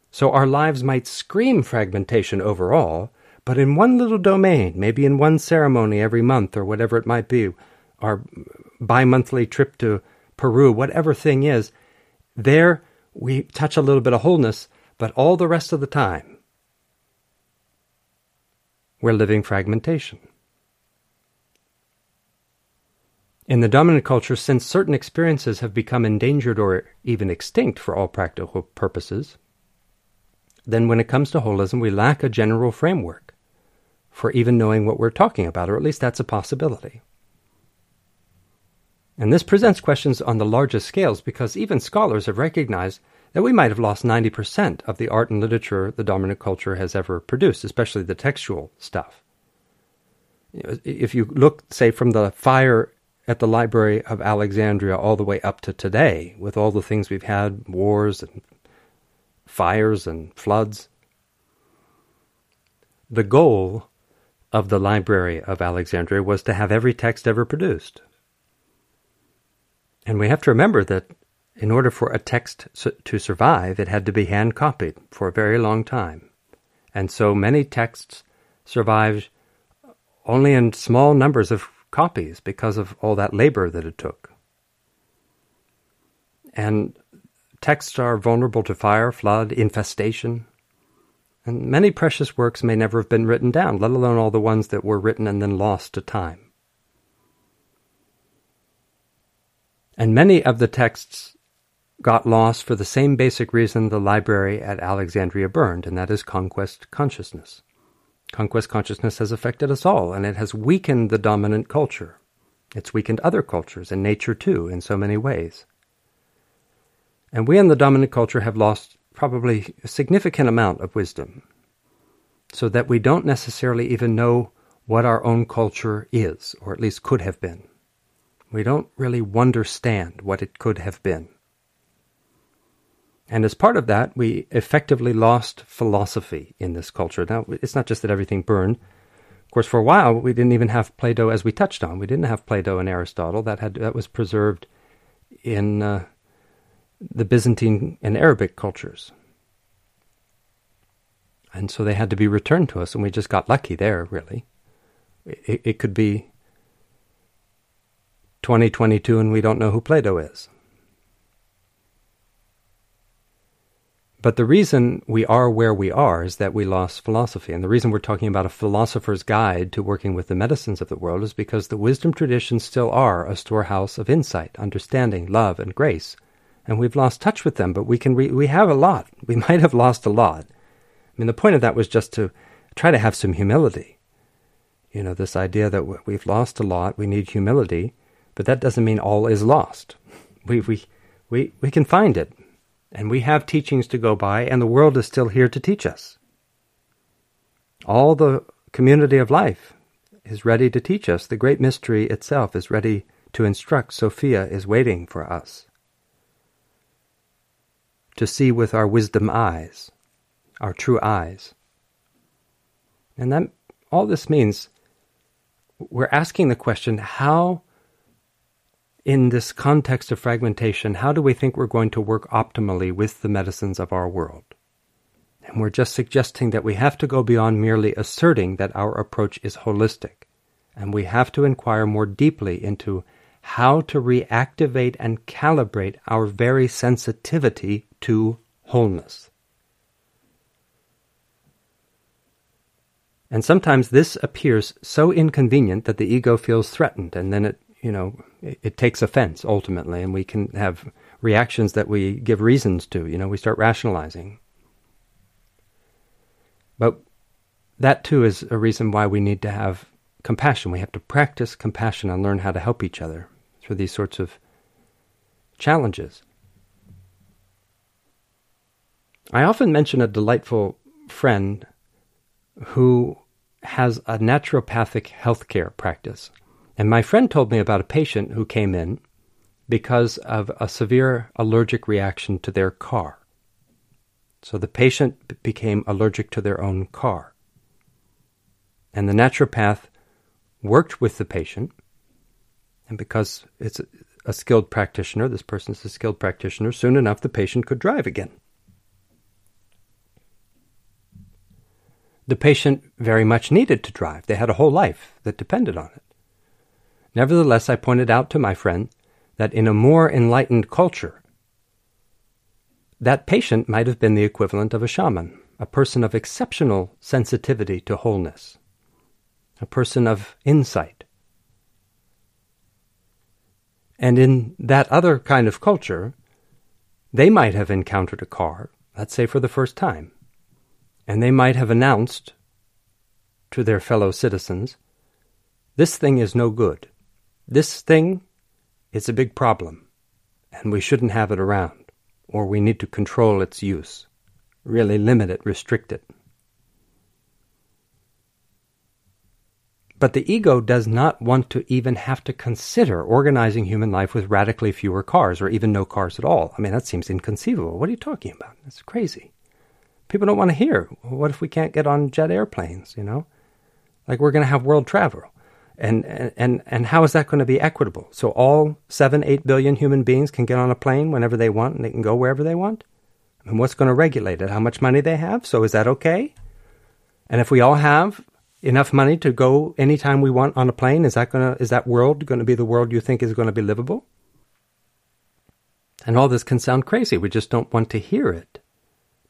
So our lives might scream fragmentation overall, but in one little domain, maybe in one ceremony every month or whatever it might be, our bi monthly trip to Peru, whatever thing is, there we touch a little bit of wholeness, but all the rest of the time, we're living fragmentation. In the dominant culture, since certain experiences have become endangered or even extinct for all practical purposes, then when it comes to holism, we lack a general framework for even knowing what we're talking about, or at least that's a possibility. And this presents questions on the largest scales because even scholars have recognized that we might have lost 90% of the art and literature the dominant culture has ever produced, especially the textual stuff. If you look, say, from the fire at the Library of Alexandria all the way up to today, with all the things we've had wars and fires and floods the goal of the Library of Alexandria was to have every text ever produced. And we have to remember that in order for a text to survive, it had to be hand copied for a very long time. And so many texts survived only in small numbers of copies because of all that labor that it took. And texts are vulnerable to fire, flood, infestation. And many precious works may never have been written down, let alone all the ones that were written and then lost to time. And many of the texts got lost for the same basic reason the library at Alexandria burned, and that is conquest consciousness. Conquest consciousness has affected us all, and it has weakened the dominant culture. It's weakened other cultures and nature too, in so many ways. And we in the dominant culture have lost probably a significant amount of wisdom, so that we don't necessarily even know what our own culture is, or at least could have been. We don't really understand what it could have been. And as part of that, we effectively lost philosophy in this culture. Now, it's not just that everything burned. Of course, for a while, we didn't even have Plato, as we touched on. We didn't have Plato and Aristotle. That had that was preserved in uh, the Byzantine and Arabic cultures, and so they had to be returned to us. And we just got lucky there. Really, it, it could be 2022 and we don't know who Plato is. But the reason we are where we are is that we lost philosophy. And the reason we're talking about a philosopher's guide to working with the medicines of the world is because the wisdom traditions still are a storehouse of insight, understanding, love, and grace. And we've lost touch with them, but we can re- we have a lot. We might have lost a lot. I mean, the point of that was just to try to have some humility. You know, this idea that we've lost a lot, we need humility, but that doesn't mean all is lost. We, we, we, we can find it, and we have teachings to go by, and the world is still here to teach us. All the community of life is ready to teach us. The great mystery itself is ready to instruct. Sophia is waiting for us to see with our wisdom eyes, our true eyes. And that all this means we're asking the question how in this context of fragmentation, how do we think we're going to work optimally with the medicines of our world? And we're just suggesting that we have to go beyond merely asserting that our approach is holistic. And we have to inquire more deeply into how to reactivate and calibrate our very sensitivity to wholeness. And sometimes this appears so inconvenient that the ego feels threatened, and then it you know, it, it, takes offense ultimately, and we can have reactions that we give reasons to. You know, we start rationalizing. But that too is a reason why we need to have compassion. We have to practice compassion and learn how to help each other through these sorts of challenges. I often mention a delightful friend who has a naturopathic healthcare practice. And my friend told me about a patient who came in because of a severe allergic reaction to their car. So the patient became allergic to their own car. And the naturopath worked with the patient, and because it's a skilled practitioner, this person is a skilled practitioner, soon enough the patient could drive again. The patient very much needed to drive. They had a whole life that depended on it. Nevertheless, I pointed out to my friend that in a more enlightened culture, that patient might have been the equivalent of a shaman, a person of exceptional sensitivity to wholeness, a person of insight. And in that other kind of culture, they might have encountered a car, let's say for the first time. And they might have announced to their fellow citizens this thing is no good. This thing is a big problem, and we shouldn't have it around, or we need to control its use, really limit it, restrict it. But the ego does not want to even have to consider organizing human life with radically fewer cars or even no cars at all. I mean, that seems inconceivable. What are you talking about? That's crazy. People don't want to hear. What if we can't get on jet airplanes, you know? Like we're going to have world travel. And, and, and how is that going to be equitable? So all seven, eight billion human beings can get on a plane whenever they want and they can go wherever they want? And what's going to regulate it? How much money they have? So is that okay? And if we all have enough money to go anytime we want on a plane? Is that gonna is that world going to be the world you think is going to be livable? And all this can sound crazy. We just don't want to hear it.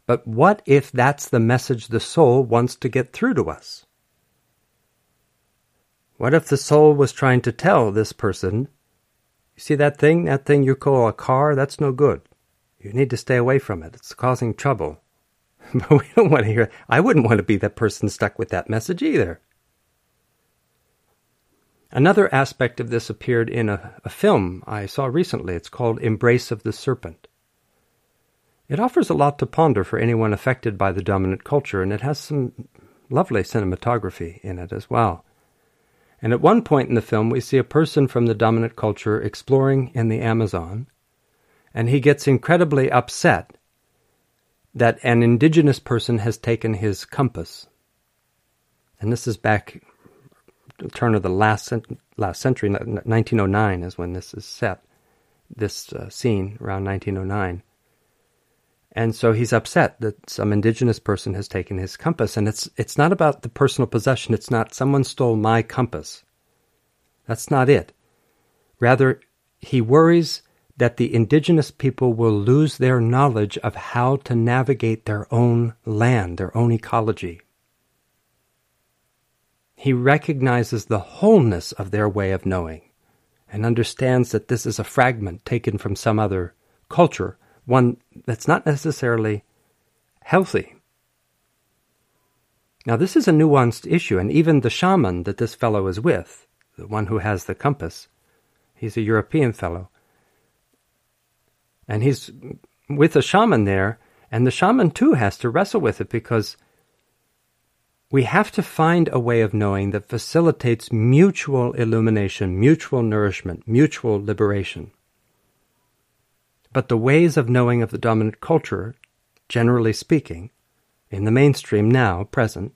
But what if that's the message the soul wants to get through to us? What if the soul was trying to tell this person, you see that thing, that thing you call a car, that's no good. You need to stay away from it. It's causing trouble. But we don't want to hear. I wouldn't want to be that person stuck with that message either. Another aspect of this appeared in a, a, film I saw recently. It's called Embrace of the Serpent. It offers a lot to ponder for anyone affected by the dominant culture, and it has some lovely cinematography in it as well. And at one point in the film, we see a person from the dominant culture exploring in the Amazon, and he gets incredibly upset that an indigenous person has taken his compass. And this is back the turn of the last last century, 1909 is when this is set. This uh, scene around 1909. And so he's upset that some indigenous person has taken his compass, and it's it's not about the personal possession. It's not someone stole my compass. That's not it. Rather, he worries that the indigenous people will lose their knowledge of how to navigate their own land, their own ecology. He recognizes the wholeness of their way of knowing and understands that this is a fragment taken from some other culture, one that's not necessarily healthy. Now, this is a nuanced issue, and even the shaman that this fellow is with, the one who has the compass, he's a European fellow, and he's with a shaman there, and the shaman too has to wrestle with it because we have to find a way of knowing that facilitates mutual illumination, mutual nourishment, mutual liberation. But the ways of knowing of the dominant culture, generally speaking, in the mainstream now, present,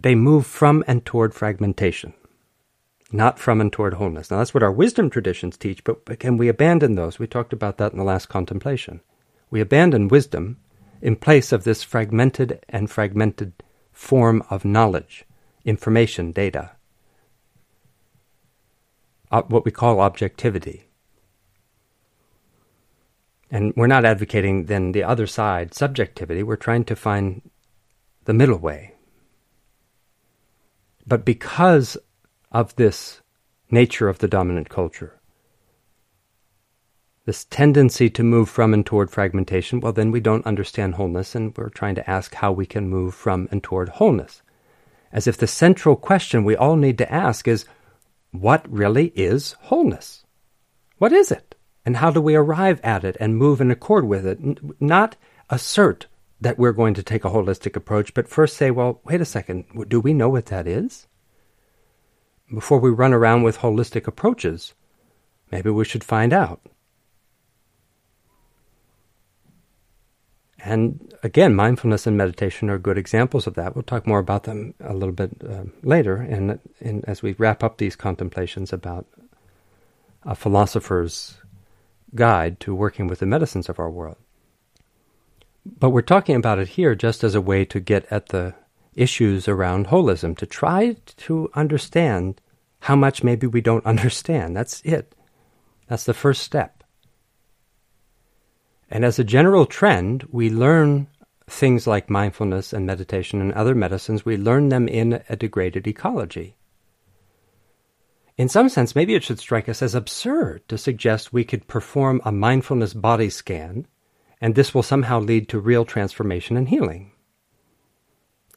they move from and toward fragmentation not from and toward wholeness. Now, that's what our wisdom traditions teach, but, can we abandon those? We talked about that in the last contemplation. We abandon wisdom in place of this fragmented and fragmented form of knowledge, information, data, uh, what we call objectivity. And we're not advocating then the other side, subjectivity. We're trying to find the middle way. But because of this nature of the dominant culture. This tendency to move from and toward fragmentation, well, then we don't understand wholeness, and we're trying to ask how we can move from and toward wholeness. As if the central question we all need to ask is what really is wholeness? What is it? And how do we arrive at it and move in accord with it? Not assert that we're going to take a holistic approach, but first say, well, wait a second, do we know what that is? before we run around with holistic approaches, maybe we should find out. And again, mindfulness and meditation are good examples of that. We'll talk more about them a little bit uh, later, and as we wrap up these contemplations about a philosopher's guide to working with the medicines of our world. But we're talking about it here just as a way to get at the issues around holism, to try to understand how much maybe we don't understand. That's it. That's the first step. And as a general trend, we learn things like mindfulness and meditation and other medicines, we learn them in a degraded ecology. In some sense, maybe it should strike us as absurd to suggest we could perform a mindfulness body scan and this will somehow lead to real transformation and healing.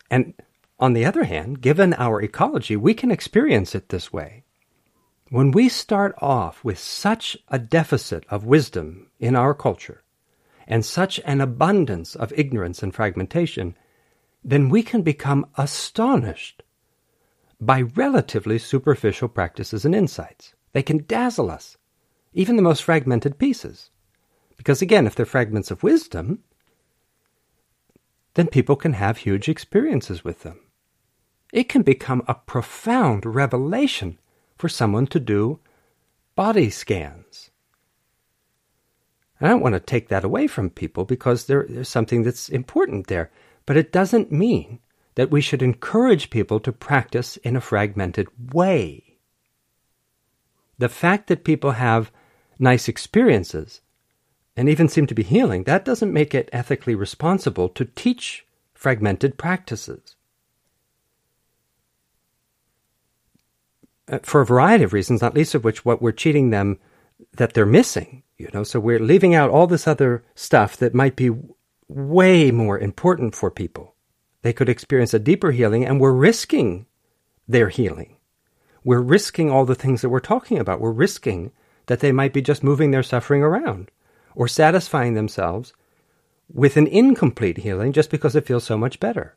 And on the other hand, given our ecology, we can experience it this way. When we start off with such a deficit of wisdom in our culture, and such an abundance of ignorance and fragmentation, then we can become astonished by relatively superficial practices and insights. They can dazzle us, even the most fragmented pieces. Because again, if they're fragments of wisdom, then people can have huge experiences with them. It can become a profound revelation for someone to do body scans. And I don't want to take that away from people because there, there's something that's important there. But it doesn't mean that we should encourage people to practice in a fragmented way. The fact that people have nice experiences and even seem to be healing, that doesn't make it ethically responsible to teach fragmented practices. Uh, for a variety of reasons, not least of which what we're cheating them that they're missing, you know, so we're leaving out all this other stuff that might be way more important for people. They could experience a deeper healing and we're risking their healing. We're risking all the things that we're talking about. We're risking that they might be just moving their suffering around or satisfying themselves with an incomplete healing just because it feels so much better.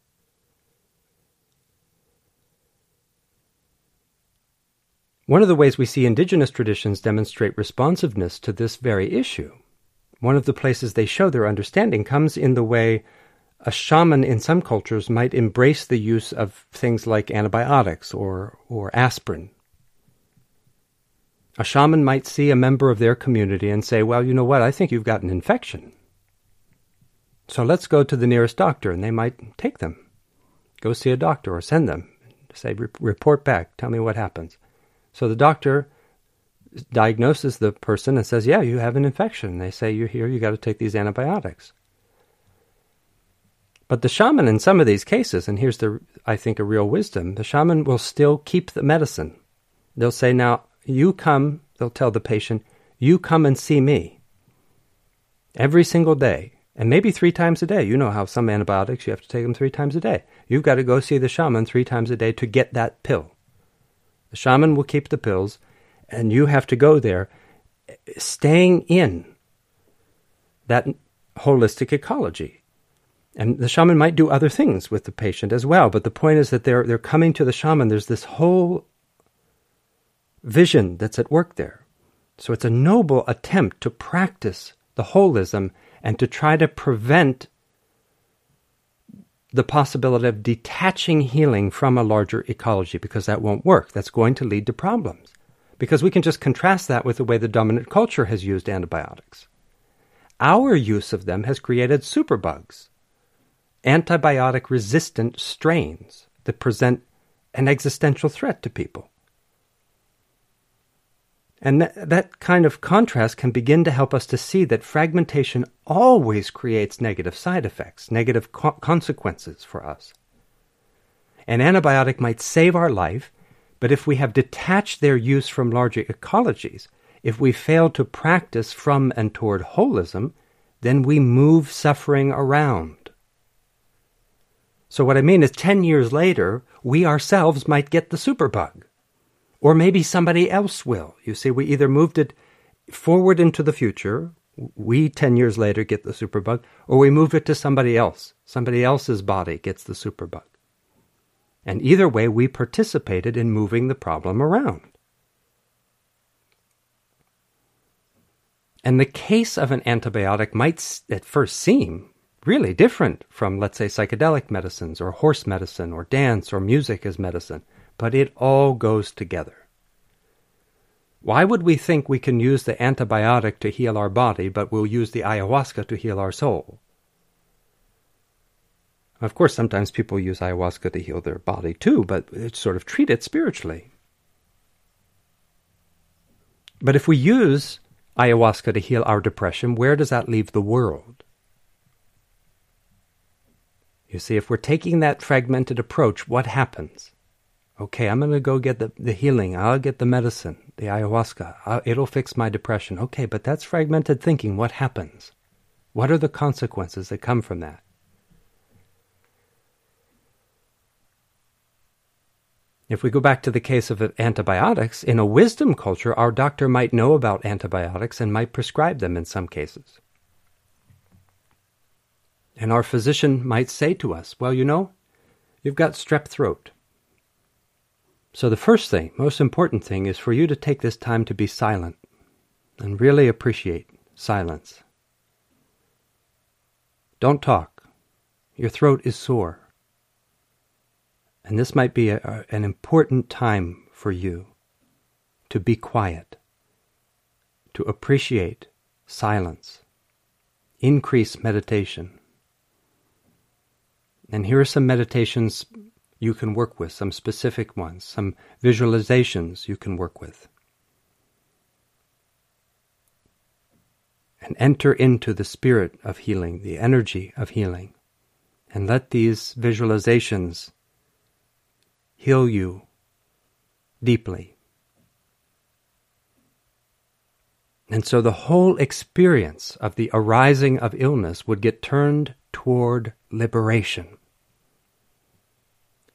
One of the ways we see indigenous traditions demonstrate responsiveness to this very issue, one of the places they show their understanding comes in the way a shaman in some cultures might embrace the use of things like antibiotics or, or aspirin a shaman might see a member of their community and say, Well, you know what? I think you've got an infection. So let's go to the nearest doctor, and they might take them. Go see a doctor or send them. Say, report back, tell me what happens. So the doctor diagnoses the person and says, Yeah, you have an infection. They say, You're here, you got to take these antibiotics. But the shaman, in some of these cases, and here's the, I think, a real wisdom, the shaman will still keep the medicine. They'll say, Now, you come, they'll tell the patient, you come and see me every single day, and maybe three times a day. You know how some antibiotics, you have to take them three times a day. You've got to go see the shaman three times a day to get that pill. The shaman will keep the pills, and you have to go there staying in that holistic ecology. And the shaman might do other things with the patient as well, but the point is that they're, they're coming to the shaman. There's this whole vision that's at work there. So it's a noble attempt to practice the holism and to try to prevent the possibility of detaching healing from a larger ecology because that won't work. That's going to lead to problems. Because we can just contrast that with the way the dominant culture has used antibiotics. Our use of them has created superbugs, antibiotic resistant strains that present an existential threat to people. And that, that kind of contrast can begin to help us to see that fragmentation always creates negative side effects, negative co- consequences for us. An antibiotic might save our life, but if we have detached their use from larger ecologies, if we fail to practice from and toward holism, then we move suffering around. So, what I mean is, 10 years later, we ourselves might get the superbug. Or maybe somebody else will. You see, we either moved it forward into the future, we 10 years later get the superbug, or we move it to somebody else. Somebody else's body gets the superbug. And either way, we participated in moving the problem around. And the case of an antibiotic might at first seem really different from, let's say, psychedelic medicines or horse medicine or dance or music as medicine but it all goes together. Why would we think we can use the antibiotic to heal our body, but we'll use the ayahuasca to heal our soul? Of course, sometimes people use ayahuasca to heal their body too, but it's sort of treat it spiritually. But if we use ayahuasca to heal our depression, where does that leave the world? You see, if we're taking that fragmented approach, what happens? Okay, I'm going to go get the, the healing. I'll get the medicine, the ayahuasca. I'll, it'll fix my depression. Okay, but that's fragmented thinking. What happens? What are the consequences that come from that? If we go back to the case of antibiotics, in a wisdom culture, our doctor might know about antibiotics and might prescribe them in some cases. And our physician might say to us, Well, you know, you've got strep throat. So the first thing, most important thing, is for you to take this time to be silent and really appreciate silence. Don't talk. Your throat is sore. And this might be a, a, an important time for you to be quiet, to appreciate silence, increase meditation. And here are some meditations you can work with, some specific ones, some visualizations you can work with. And enter into the spirit of healing, the energy of healing. And let these visualizations heal you deeply. And so the whole experience of the arising of illness would get turned toward liberation,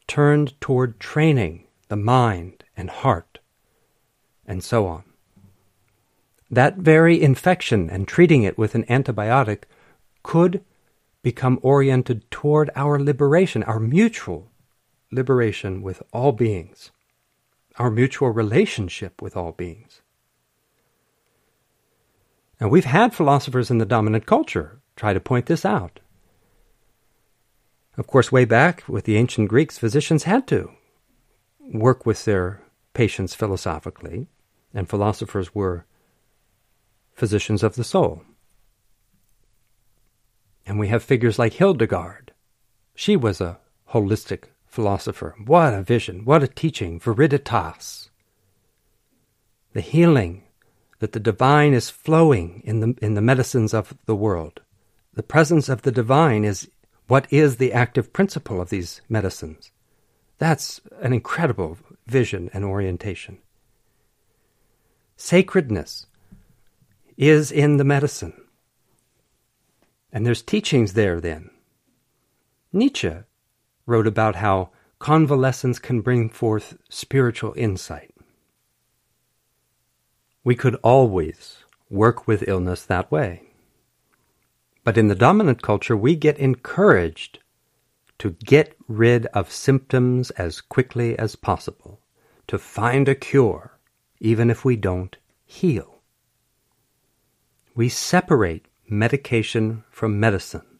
turned toward training the mind and heart, and so on. That very infection and treating it with an antibiotic could become oriented toward our liberation, our mutual liberation with all beings, our mutual relationship with all beings. And we've had philosophers in the dominant culture try to point this out. Of course, way back with the ancient Greeks, physicians had to work with their patients philosophically, and philosophers were physicians of the soul. And we have figures like Hildegard. She was a holistic philosopher. What a vision, what a teaching, viriditas. The healing that the divine is flowing in the, in the medicines of the world. The presence of the divine is what is the active principle of these medicines. That's an incredible vision and orientation. Sacredness is in the medicine. And there's teachings there then. Nietzsche wrote about how convalescence can bring forth spiritual insight. We could always work with illness that way. But in the dominant culture, we get encouraged to get rid of symptoms as quickly as possible, to find a cure, even if we don't heal. We separate medication from medicine.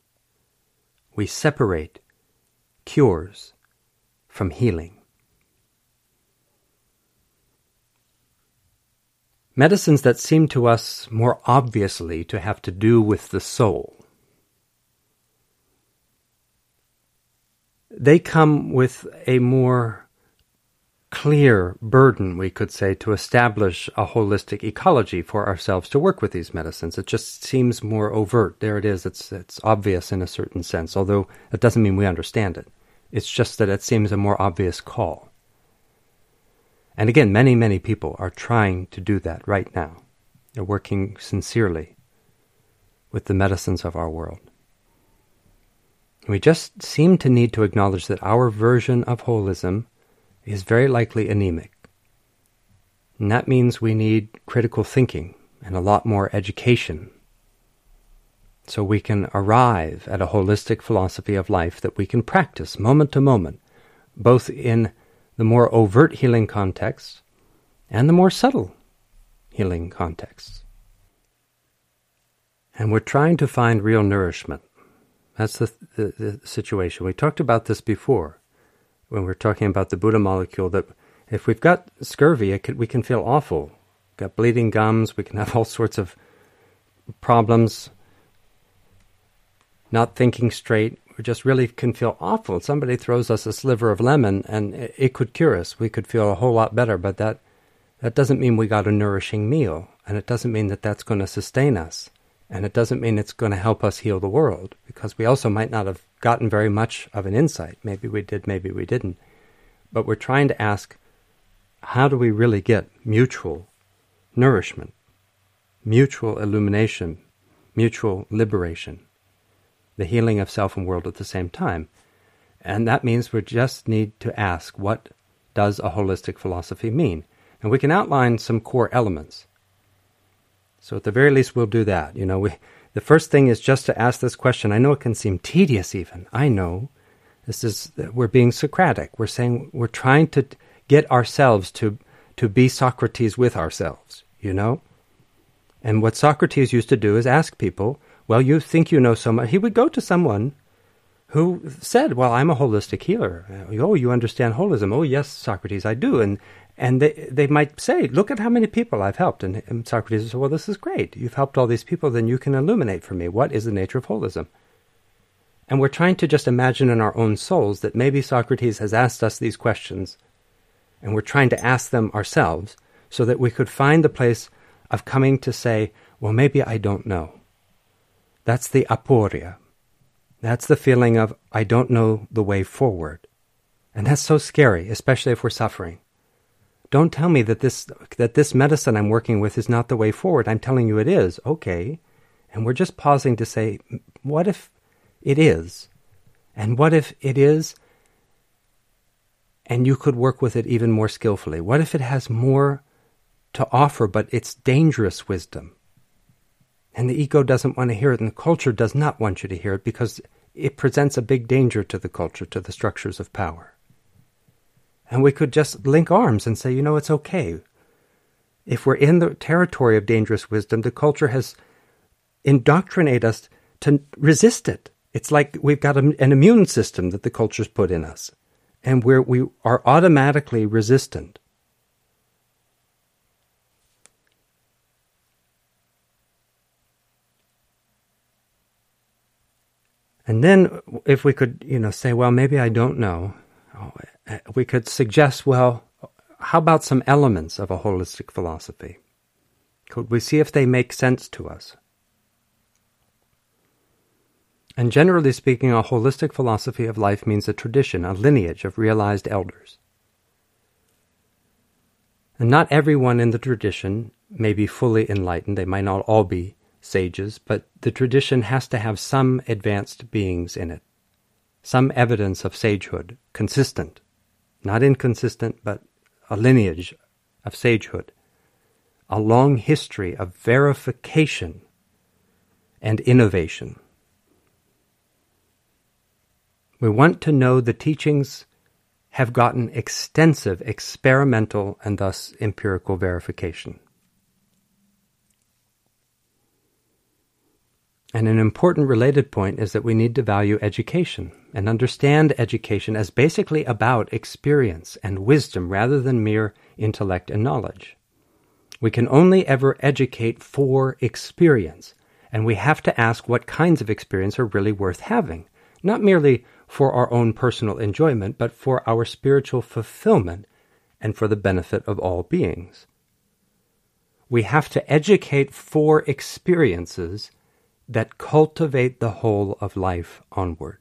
We separate cures from healing. Medicines that seem to us more obviously to have to do with the soul. They come with a more clear burden, we could say, to establish a holistic ecology for ourselves to work with these medicines. It just seems more overt. There it is. It's it's obvious in a certain sense, although that doesn't mean we understand it. It's just that it seems a more obvious call. And again, many, many people are trying to do that right now. They're working sincerely with the medicines of our world. We just seem to need to acknowledge that our version of holism is very likely anemic. And that means we need critical thinking and a lot more education so we can arrive at a holistic philosophy of life that we can practice moment to moment, both in the more overt healing contexts and the more subtle healing contexts. And we're trying to find real nourishment. That's the, the, the situation. We talked about this before when we're talking about the Buddha molecule that if we've got scurvy, we can feel awful. We've got bleeding gums, we can have all sorts of problems, not thinking straight. Just really can feel awful. Somebody throws us a sliver of lemon and it, it could cure us. We could feel a whole lot better, but that, that doesn't mean we got a nourishing meal. And it doesn't mean that that's going to sustain us. And it doesn't mean it's going to help us heal the world, because we also might not have gotten very much of an insight. Maybe we did, maybe we didn't. But we're trying to ask how do we really get mutual nourishment, mutual illumination, mutual liberation, the healing of self and world at the same time. And that means we just need to ask what does a holistic philosophy mean? And we can outline some core elements. So at the very least, we'll do that. You know, we, the first thing is just to ask this question. I know it can seem tedious, even. I know. This is we're being Socratic. We're saying we're trying to get ourselves to to be Socrates with ourselves. You know. And what Socrates used to do is ask people, "Well, you think you know so much." He would go to someone who said, "Well, I'm a holistic healer." Uh, oh, you understand holism? Oh, yes, Socrates, I do. And and they, they might say, look at how many people I've helped. And, and Socrates said, well, this is great. You've helped all these people, then you can illuminate for me what is the nature of holism. And we're trying to just imagine in our own souls that maybe Socrates has asked us these questions, and we're trying to ask them ourselves so that we could find the place of coming to say, well, maybe I don't know. That's the aporia. That's the feeling of, I don't know the way forward. And that's so scary, especially if we're suffering. Don't tell me that this that this medicine I'm working with is not the way forward. I'm telling you it is. Okay. And we're just pausing to say, what if it is? And what if it is and you could work with it even more skillfully? What if it has more to offer, but it's dangerous wisdom? And the ego doesn't want to hear it, and the culture does not want you to hear it because it presents a big danger to the culture, to the structures of power. And we could just link arms and say, you know, it's okay. If we're in the territory of dangerous wisdom, the culture has indoctrinated us to resist it. It's like we've got an immune system that the culture's put in us, and we're, we are automatically resistant. And then, if we could, you know, say, well, maybe I don't know. Oh, we could suggest, well, how about some elements of a holistic philosophy? Could we see if they make sense to us? And generally speaking, a holistic philosophy of life means a tradition, a lineage of realized elders. And not everyone in the tradition may be fully enlightened, they might not all be sages, but the tradition has to have some advanced beings in it, some evidence of sagehood, consistent not inconsistent, but a lineage of sagehood, a long history of verification and innovation. We want to know the teachings have gotten extensive experimental and thus empirical verification. And an important related point is that we need to value education and understand education as basically about experience and wisdom rather than mere intellect and knowledge. We can only ever educate for experience, and we have to ask what kinds of experience are really worth having, not merely for our own personal enjoyment, but for our spiritual fulfillment and for the benefit of all beings. We have to educate for experiences that cultivate the whole of life onward.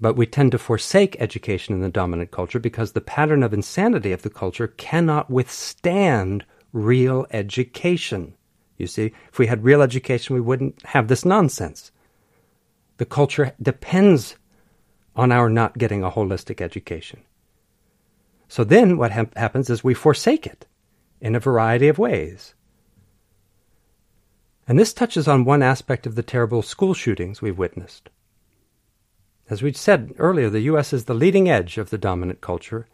But we tend to forsake education in the dominant culture because the pattern of insanity of the culture cannot withstand real education. You see, if we had real education, we wouldn't have this nonsense. The culture depends on our not getting a holistic education. So then what ha- happens is we forsake it in a variety of ways. And this touches on one aspect of the terrible school shootings we've witnessed. As we said earlier, the U.S. is the leading edge of the dominant culture,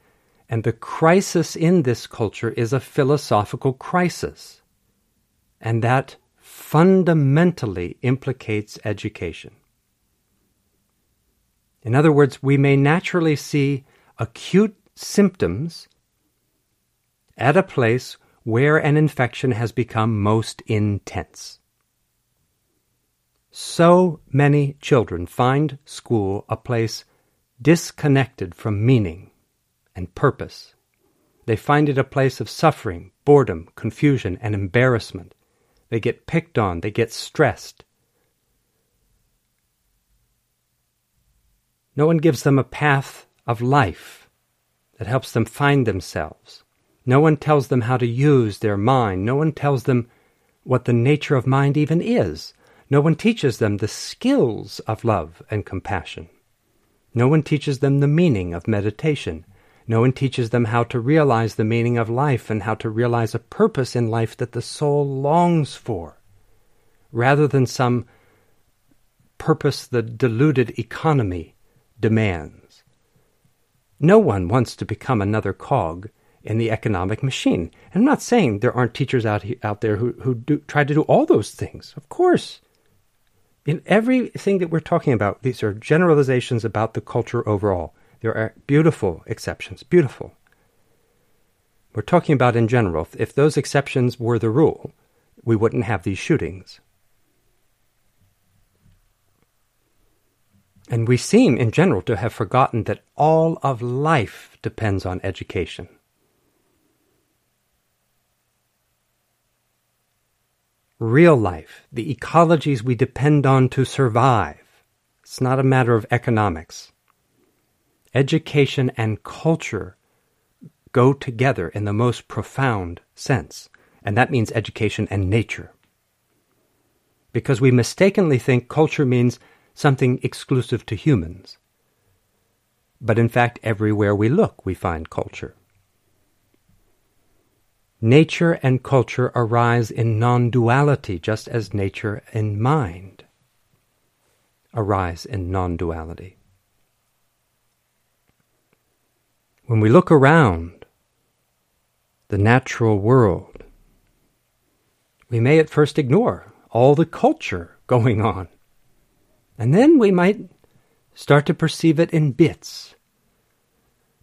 and the crisis in this culture is a philosophical crisis. And that fundamentally implicates education. In other words, we may naturally see acute symptoms at a place where an infection has become most intense. So many children find school a place disconnected from meaning and purpose. They find it a place of suffering, boredom, confusion, and embarrassment. They get picked on, they get stressed. No one gives them a path of life that helps them find themselves. No one tells them how to use their mind. No one tells them what the nature of mind even is. No one teaches them the skills of love and compassion. No one teaches them the meaning of meditation. No one teaches them how to realize the meaning of life and how to realize a purpose in life that the soul longs for, rather than some purpose the deluded economy demands. No one wants to become another cog in the economic machine. And I'm not saying there aren't teachers out, out there who, who do, try to do all those things. Of course. In everything that we're talking about, these are generalizations about the culture overall. There are beautiful exceptions, beautiful. We're talking about in general. If, those exceptions were the rule, we wouldn't have these shootings. And we seem, in general, to have forgotten that all of life depends on education. Real life, the ecologies we depend on to survive. It's not a matter of economics. Education and culture go together in the most profound sense, and that means education and nature. Because we mistakenly think culture means something exclusive to humans. But in fact, everywhere we look, we find culture. Nature and culture arise in non duality, just as nature and mind arise in non duality. When we look around the natural world, we may at first ignore all the culture going on. And then we might start to perceive it in bits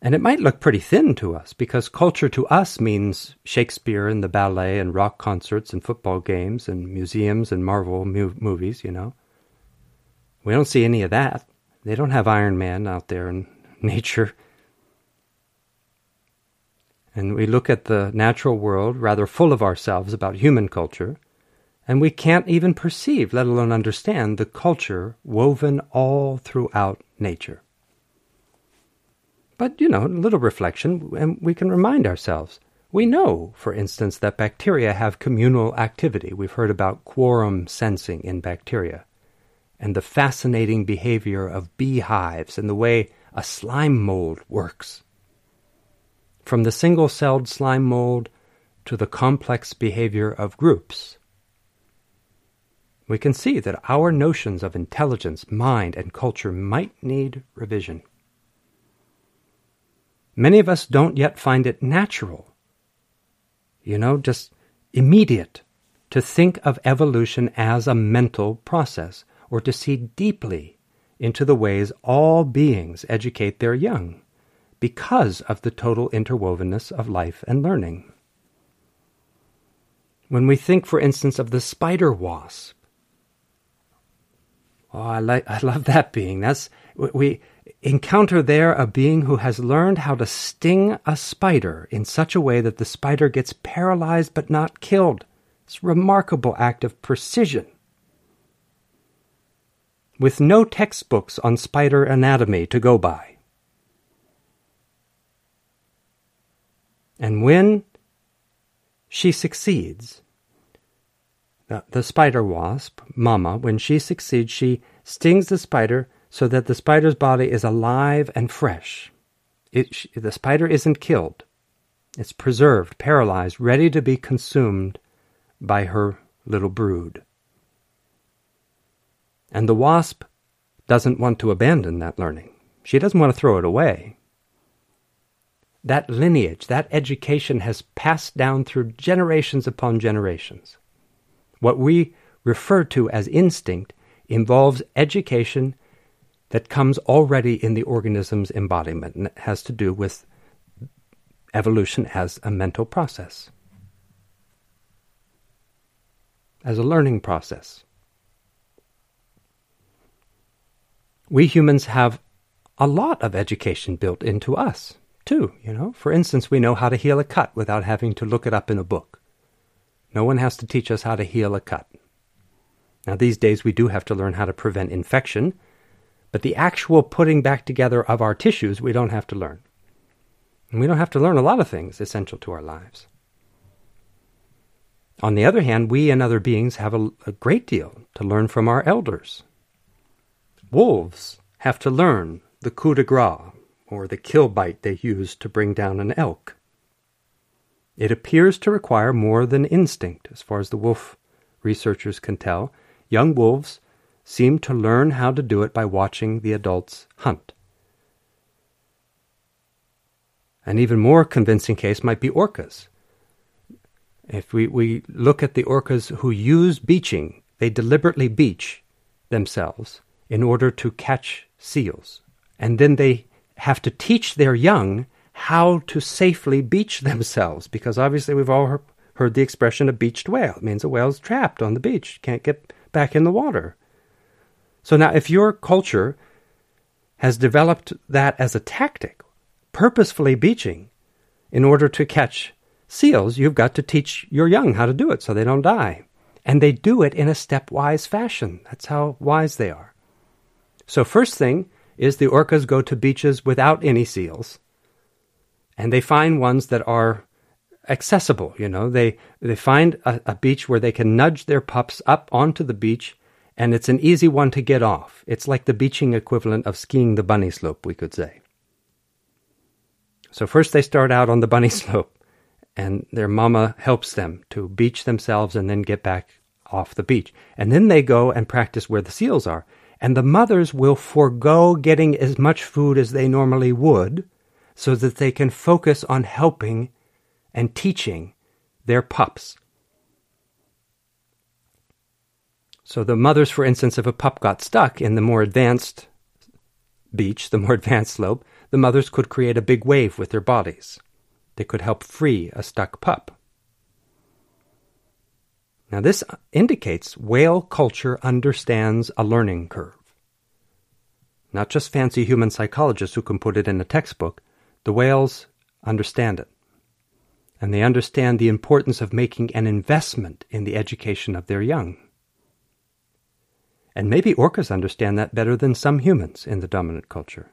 and it might look pretty thin to us because culture to us means Shakespeare and the ballet and rock concerts and football games and museums and Marvel mu- movies, you know. We don't see any of that. They don't have Iron Man out there in nature. And we look at the natural world rather full of ourselves about human culture, and we can't even perceive, let alone understand, the culture woven all throughout nature. But, you know, a little reflection, and we can remind ourselves. We know, for instance, that bacteria have communal activity. We've heard about quorum sensing in bacteria, and the fascinating behavior of beehives and the way a slime mold works. From the single celled slime mold to the complex behavior of groups. We can see that our notions of intelligence, mind, and culture might need revision. Many of us don't yet find it natural, you know, just immediate, to think of evolution as a mental process or to see deeply into the ways all beings educate their young because of the total interwovenness of life and learning. When we think, for instance, of the spider wasp, oh, I, like, I love that being. That's we encounter there a being who has learned how to sting a spider in such a way that the spider gets paralyzed but not killed. It's a remarkable act of precision. With no textbooks on spider anatomy to go by. And when she succeeds, the, the spider wasp, Mama, when she succeeds, she stings the spider so that the spider's body is alive and fresh. It, the spider isn't killed. It's preserved, paralyzed, ready to be consumed by her little brood. And the wasp doesn't want to abandon that learning. She doesn't want to throw it away. That lineage, that education has passed down through generations upon generations. What we refer to as instinct involves education that comes already in the organism's embodiment and it has to do with evolution as a mental process, as a learning process. We humans have a lot of education built into us, too, you know. For instance, we know how to heal a cut without having to look it up in a book. No one has to teach us how to heal a cut. Now, these days we do have to learn how to prevent infection but the actual putting back together of our tissues, we don't have to learn. And we don't have to learn a lot of things essential to our lives. On the other hand, we and other beings have a, a great deal to learn from our elders. Wolves have to learn the coup de grace, or the kill bite they use to bring down an elk. It appears to require more than instinct, as far as the wolf researchers can tell. Young wolves seem to learn how to do it by watching the adults hunt. An even more convincing case might be orcas. If we, we look at the orcas who use beaching, they deliberately beach themselves in order to catch seals. And then they have to teach their young how to safely beach themselves, because obviously we've all heard the expression a beached whale. It means a whale's trapped on the beach, can't get back in the water. So now, if your culture has developed that as a tactic, purposefully beaching in order to catch seals, you've got to teach your young how to do it so they don't die. And they do it in a stepwise fashion. That's how wise they are. So, first thing is the orcas go to beaches without any seals, and they find ones that are accessible. You know, they they find a, a beach where they can nudge their pups up onto the beach and it's an easy one to get off. It's like the beaching equivalent of skiing the bunny slope, we could say. So first they start out on the bunny slope, and their mama helps them to beach themselves and then get back off the beach. And then they go and practice where the seals are. And the mothers will forego getting as much food as they normally would so that they can focus on helping and teaching their pups So the mothers, for instance, if a pup got stuck in the more advanced beach, the more advanced slope, the mothers could create a big wave with their bodies. They could help free a stuck pup. Now, this indicates whale culture understands a learning curve. Not just fancy human psychologists who can put it in a textbook, the whales understand it. And they understand the importance of making an investment in the education of their young. And maybe orcas understand that better than some humans in the dominant culture.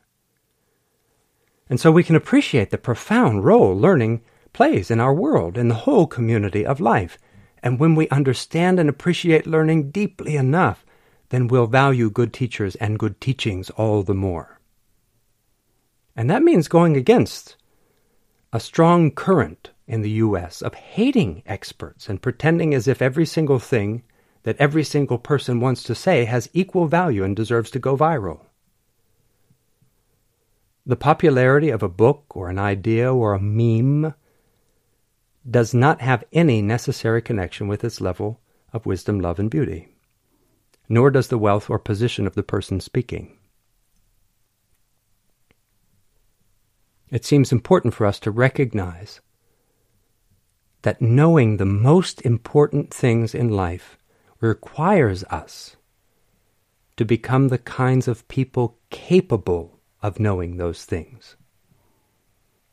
And so we can appreciate the profound role learning plays in our world, in the whole community of life. And when we understand and appreciate learning deeply enough, then we'll value good teachers and good teachings all the more. And that means going against a strong current in the U.S. of hating experts and pretending as if every single thing that every single person wants to say has equal value and deserves to go viral. The popularity of a book or an idea or a meme does not have any necessary connection with its level of wisdom, love, and beauty, nor does the wealth or position of the person speaking. It seems important for us to recognize that knowing the most important things in life requires us to become the kinds of people capable of knowing those things.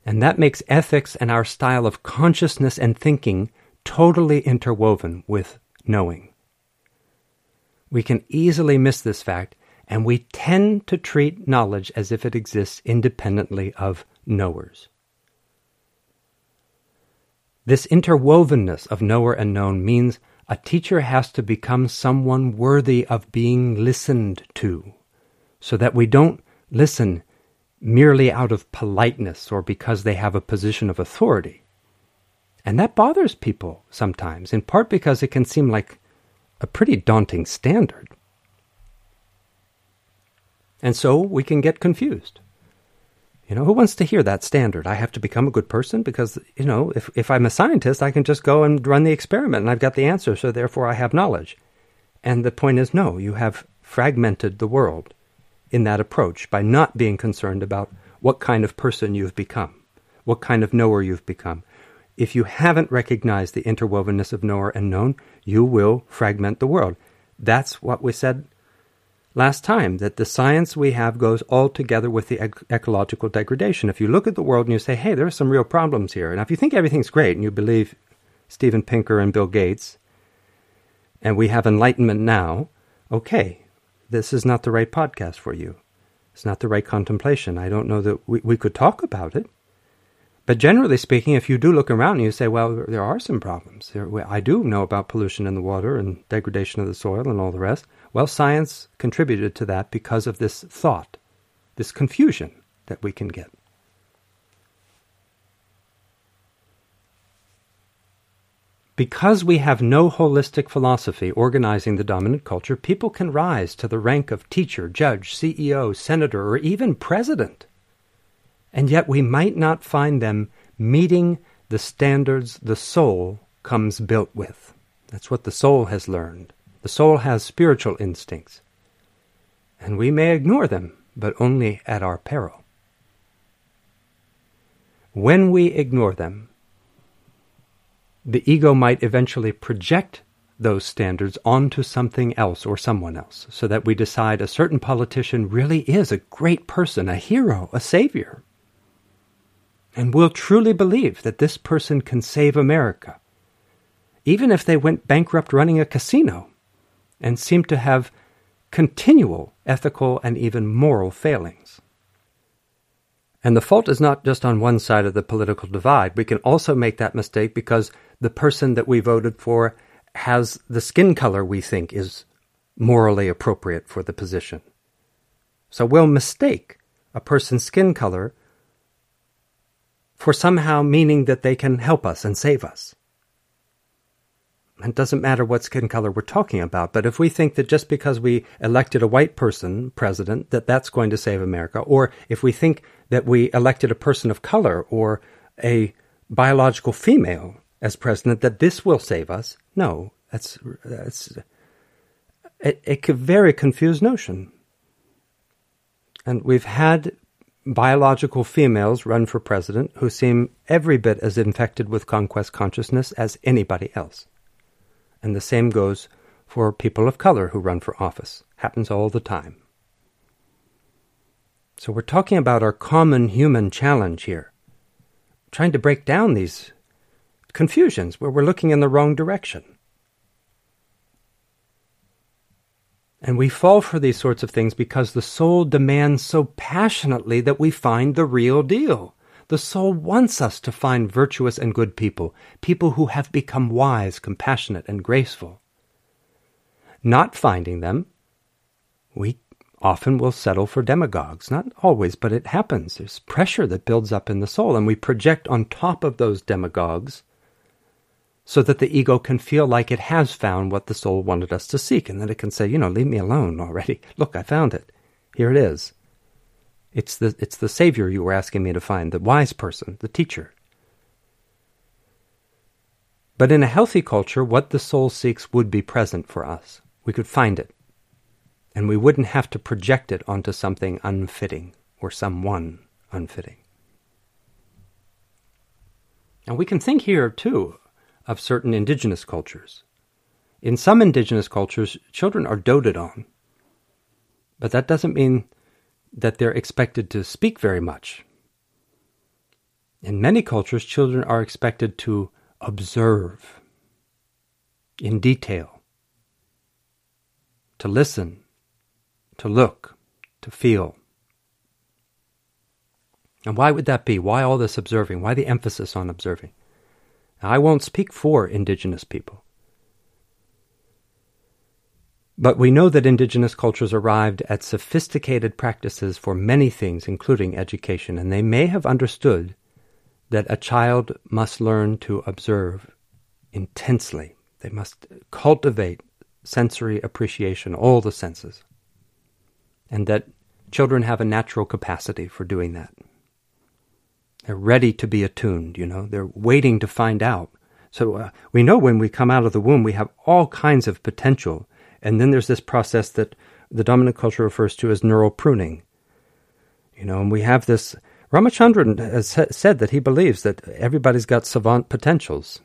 And that makes ethics and our style of consciousness and thinking totally interwoven with knowing. We can easily miss this fact, and we tend to treat knowledge as if it exists independently of knowers. This interwovenness of knower and known means a teacher has to become someone worthy of being listened to, so that we don't listen merely out of politeness or because they have a position of authority. And that bothers people sometimes, in part because it can seem like a pretty daunting standard. And so we can get confused. You know, who wants to hear that standard? I have to become a good person because, you know, if, if I'm a scientist, I can just go and run the experiment and I've got the answer, so therefore I have knowledge. And the point is, no, you have fragmented the world in that approach by not being concerned about what kind of person you've become, what kind of knower you've become. If you haven't recognized the interwovenness of knower and known, you will fragment the world. That's what we said last time that the science we have goes all together with the ec- ecological degradation. If you look at the world and you say, hey, there are some real problems here, and if you think everything's great and you believe Steven Pinker and Bill Gates, and we have enlightenment now, okay, this is not the right podcast for you. It's not the right contemplation. I don't know that we, we could talk about it, But generally speaking, if you do look around and you say, well, there are some problems. I do know about pollution in the water and degradation of the soil and all the rest. Well, science contributed to that because of this thought, this confusion that we can get. Because we have no holistic philosophy organizing the dominant culture, people can rise to the rank of teacher, judge, CEO, senator, or even president. And yet we might not find them meeting the standards the soul comes built with. That's what the soul has learned. The soul has spiritual instincts. And we may ignore them, but only at our peril. When we ignore them, the ego might eventually project those standards onto something else or someone else, so that we decide a certain politician really is a great person, a hero, a savior. And we'll truly believe that this person can save America, even if they went bankrupt running a casino and seem to have continual ethical and even moral failings. And the fault is not just on one side of the political divide. We can also make that mistake because the person that we voted for has the skin color we think is morally appropriate for the position. So we'll mistake a person's skin color for somehow meaning that they can help us and save us. It doesn't matter what skin color we're talking about, but if we think that just because we elected a white person president, that that's going to save America, or if we think that we elected a person of color or a biological female as president, that this will save us, no, that's that's a, a very confused notion. And we've had biological females run for president who seem every bit as infected with conquest consciousness as anybody else. And the same goes for people of color who run for office. Happens all the time. So we're talking about our common human challenge here. Trying to break down these confusions where we're looking in the wrong direction. And we fall for these sorts of things because the soul demands so passionately that we find the real deal. The soul wants us to find virtuous and good people, people who have become wise, compassionate, and graceful. Not finding them, we often will settle for demagogues. Not always, but it happens. There's pressure that builds up in the soul, and we project on top of those demagogues so that the ego can feel like it has found what the soul wanted us to seek, and then it can say, you know, leave me alone already. Look, I found it. Here it is. It's the, it's the Savior you were asking me to find, the wise person, the teacher. But in a healthy culture, what the soul seeks would be present for us. We could find it. And we wouldn't have to project it onto something unfitting or someone unfitting. And we can think here, too, of certain indigenous cultures. In some indigenous cultures, children are doted on. But that doesn't mean that they're expected to speak very much. In many cultures, children are expected to observe in detail, to listen, to look, to feel. And why would that be? Why all this observing? Why the emphasis on observing? Now, I won't speak for indigenous people. But we know that indigenous cultures arrived at sophisticated practices for many things, including education, and they may have understood that a child must learn to observe intensely. They must cultivate sensory appreciation, all the senses, and that children have a natural capacity for doing that. They're ready to be attuned, you know, they're waiting to find out. So uh, we know when we come out of the womb, we have all kinds of potential and then there's this process that the dominant culture refers to as neural pruning. You know, and we have this. Ramachandran has said that he believes that everybody's got savant potentials.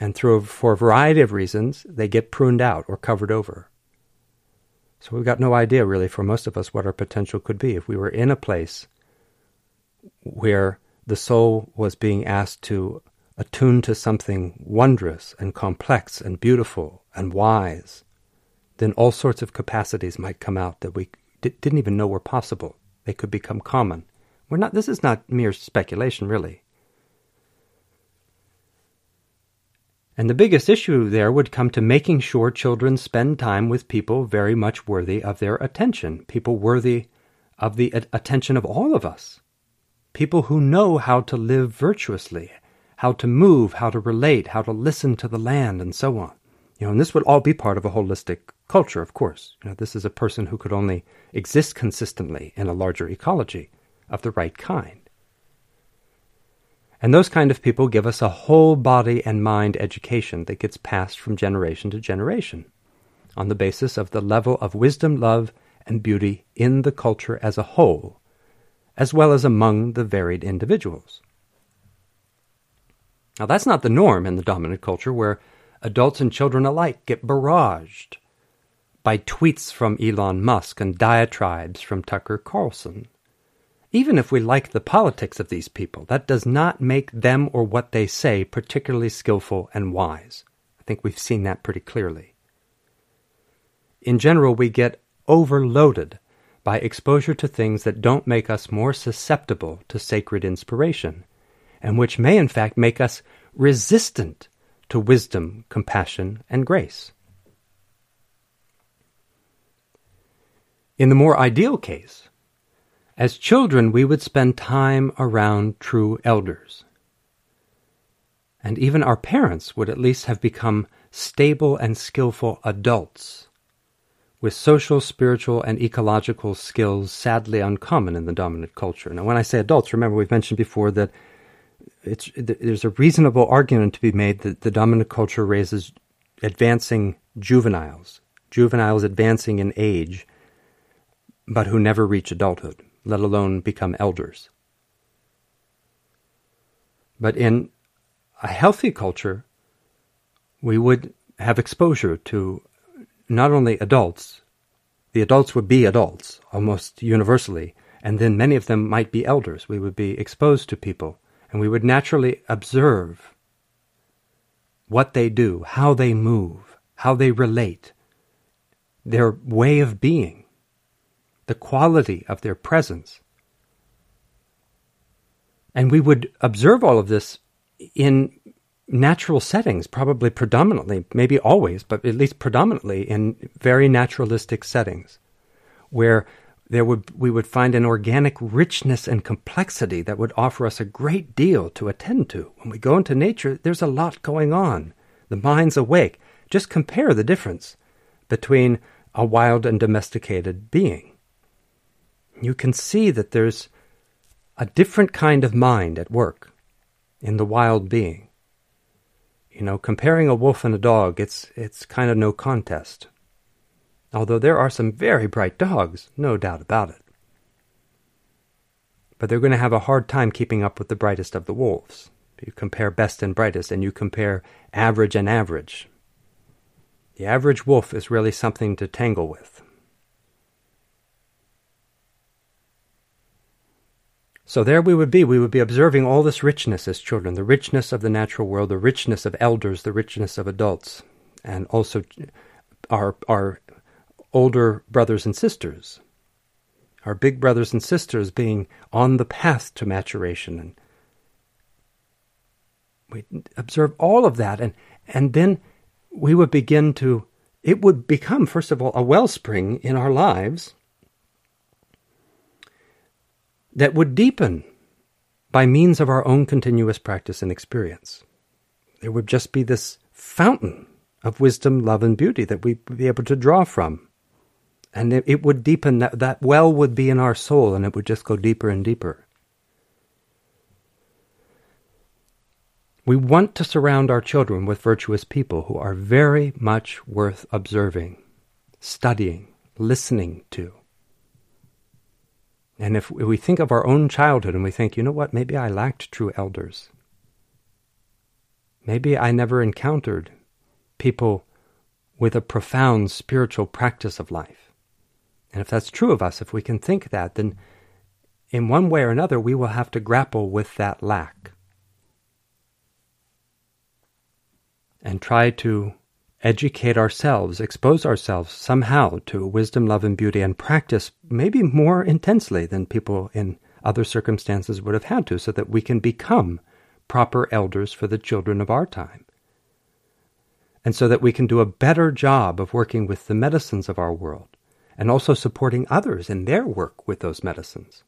And through for a variety of reasons, they get pruned out or covered over. So we've got no idea, really, for most of us, what our potential could be. If we were in a place where the soul was being asked to attune to something wondrous and complex and beautiful and wise, then all sorts of capacities might come out that we d- didn't even know were possible. They could become common. We're not, this is not mere speculation, really. And the biggest issue there would come to making sure children spend time with people very much worthy of their attention, people worthy of the attention of all of us, people who know how to live virtuously, how to move, how to relate, how to listen to the land, and so on. You know, and this would all be part of a holistic culture, of course. You know, this is a person who could only exist consistently in a larger ecology of the right kind. And those kind of people give us a whole body and mind education that gets passed from generation to generation on the basis of the level of wisdom, love, and beauty in the culture as a whole, as well as among the varied individuals. Now, that's not the norm in the dominant culture where adults and children alike get barraged by tweets from Elon Musk and diatribes from Tucker Carlson. Even if we like the politics of these people, that does not make them or what they say particularly skillful and wise. I think we've seen that pretty clearly. In general, we get overloaded by exposure to things that don't make us more susceptible to sacred inspiration and which may in fact make us resistant to wisdom, compassion, and grace. In the more ideal case, as children we would spend time around true elders. And even our parents would at least have become stable and skillful adults with social, spiritual, and ecological skills sadly uncommon in the dominant culture. Now, when I say adults, remember we've mentioned before that there's a reasonable argument to be made that the dominant culture raises advancing juveniles, juveniles advancing in age, but who never reach adulthood, let alone become elders. But in a healthy culture, we would have exposure to not only adults, the adults would be adults almost universally, and then many of them might be elders. We would be exposed to people and we would naturally observe what they do, how they move, how they relate, their way of being, the quality of their presence. And we would observe all of this in natural settings, probably predominantly, maybe always, but at least predominantly in very naturalistic settings, where there would we would find an organic richness and complexity that would offer us a great deal to attend to. When we go into nature, there's a lot going on. The mind's awake. Just compare the difference between a wild and domesticated being. You can see that there's a different kind of mind at work in the wild being. You know, comparing a wolf and a dog, it's it's kind of no contest although there are some very bright dogs, no doubt about it. But they're going to have a hard time keeping up with the brightest of the wolves. You compare best and brightest, and you compare average and average. The average wolf is really something to tangle with. So there we would be. We would be observing all this richness as children the richness of the natural world, the richness of elders, the richness of adults, and also our, our older brothers and sisters, our big brothers and sisters being on the path to maturation. And we observe all of that, and, and then we would begin to, it would become, first of all, a wellspring in our lives that would deepen by means of our own continuous practice and experience. There would just be this fountain of wisdom, love, and beauty that we'd be able to draw from and it, it would deepen that, that well would be in our soul and it would just go deeper and deeper. We want to surround our children with virtuous people who are very much worth observing, studying, listening to. And if we think of our own childhood and we think, you know what, maybe I lacked true elders. Maybe I never encountered people with a profound spiritual practice of life. And if that's true of us, if we can think that, then in one way or another we will have to grapple with that lack and try to educate ourselves, expose ourselves somehow to wisdom, love, and beauty, and practice maybe more intensely than people in other circumstances would have had to, so that we can become proper elders for the children of our time. and so that we can do a better job of working with the medicines of our world and also supporting others in their work with those medicines.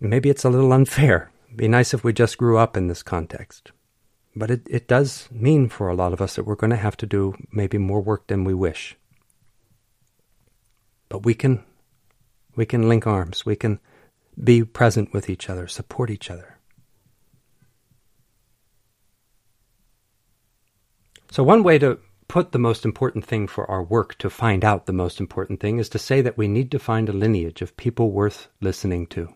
Maybe it's a little unfair. Be nice if we just grew up in this context. But it, it does mean for a lot of us that we're going to have to do maybe more work than we wish. But we can we can link arms. We can be present with each other, support each other. So one way to put the most important thing for our work to find out the most important thing is to say that we need to find a lineage of people worth listening to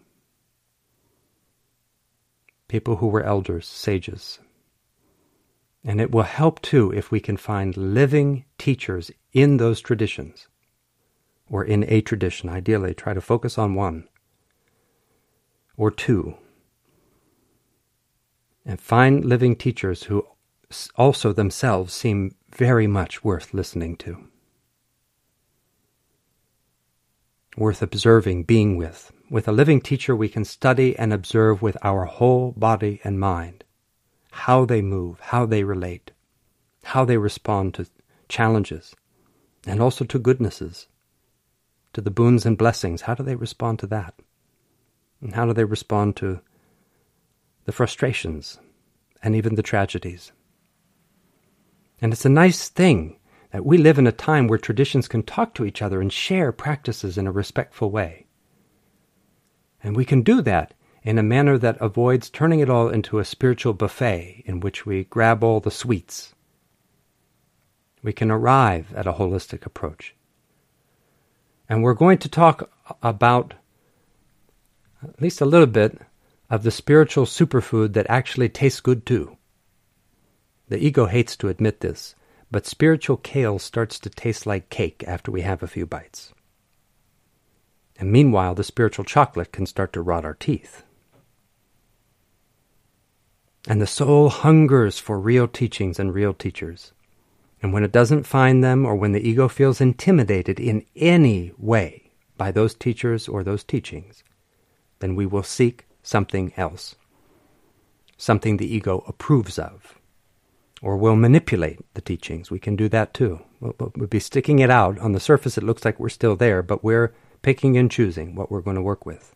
people who were elders, sages. And it will help too if we can find living teachers in those traditions, or in a tradition. Ideally, try to focus on one or two. And find living teachers who also themselves seem very much worth listening to, worth observing, being with. With a living teacher, we can study and observe with our whole body and mind how they move, how they relate, how they respond to challenges, and also to goodnesses, to the boons and blessings. How do they respond to that? And how do they respond to the frustrations and even the tragedies? And it's a nice thing that we live in a time where traditions can talk to each other and share practices in a respectful way. And we can do that in a manner that avoids turning it all into a spiritual buffet in which we grab all the sweets. We can arrive at a holistic approach. And we're going to talk about at least a little bit of the spiritual superfood that actually tastes good too. The ego hates to admit this, but spiritual kale starts to taste like cake after we have a few bites. And meanwhile, the spiritual chocolate can start to rot our teeth. And the soul hungers for real teachings and real teachers. And when it doesn't find them, or when the ego feels intimidated in any way by those teachers or those teachings, then we will seek something else, something the ego approves of, or will manipulate the teachings. We can do that too. We'll, we'll be sticking it out. On the surface, it looks like we're still there, but we're picking and choosing what we're going to work with,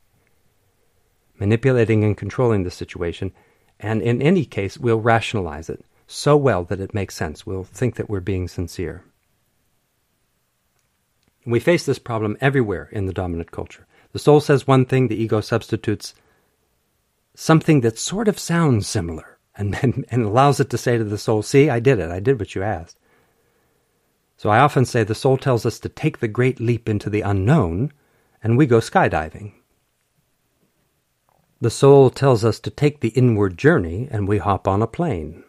manipulating and controlling the situation, and in any case, we'll rationalize it so well that it makes sense. We'll think that we're being sincere. We face this problem everywhere in the dominant culture. The soul says one thing, the ego substitutes something that sort of sounds similar and, and, allows it to say to the soul, See, I did it. I did what you asked. So I often say the soul tells us to take the great leap into the unknown and we go skydiving. The soul tells us to take the inward journey, and we hop on a plane.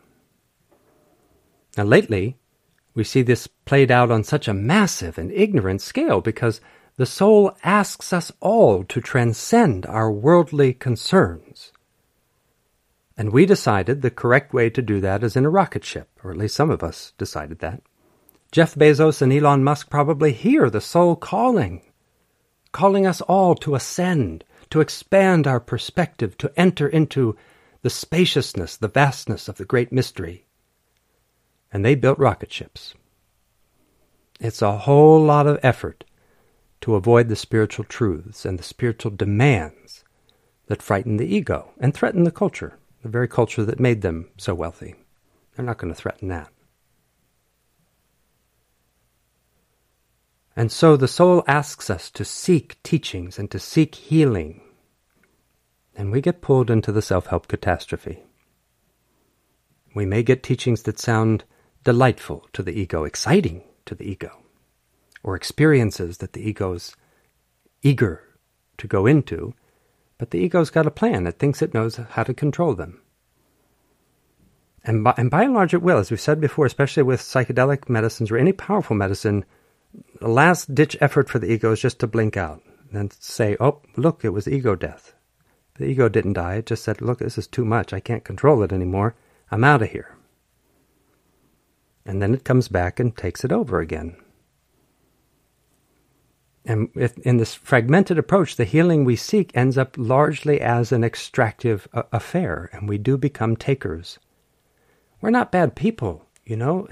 Now, lately, we see this played out on such a massive and ignorant scale because the soul asks us all to transcend our worldly concerns. And we decided the correct way to do that is in a rocket ship, or at least some of us decided that. Jeff Bezos and Elon Musk probably hear the soul calling calling us all to ascend, to expand our perspective, to enter into the spaciousness, the vastness of the great mystery. And they built rocket ships. It's a whole lot of effort to avoid the spiritual truths and the spiritual demands that frighten the ego and threaten the culture, the very culture that made them so wealthy. They're not going to threaten that. And so the soul asks us to seek teachings and to seek healing. And we get pulled into the self help catastrophe. We may get teachings that sound delightful to the ego, exciting to the ego, or experiences that the ego's eager to go into, but the ego's got a plan. It thinks it knows how to control them. And by, and by and large, it will. As we've said before, especially with psychedelic medicines or any powerful medicine, the last ditch effort for the ego is just to blink out and say, oh, look, it was ego death. The ego didn't die. It just said, look, this is too much. I can't control it anymore. I'm out of here. And then it comes back and takes it over again. And in this fragmented approach, the healing we seek ends up largely as an extractive uh, affair, and we do become takers. We're not bad people, you know.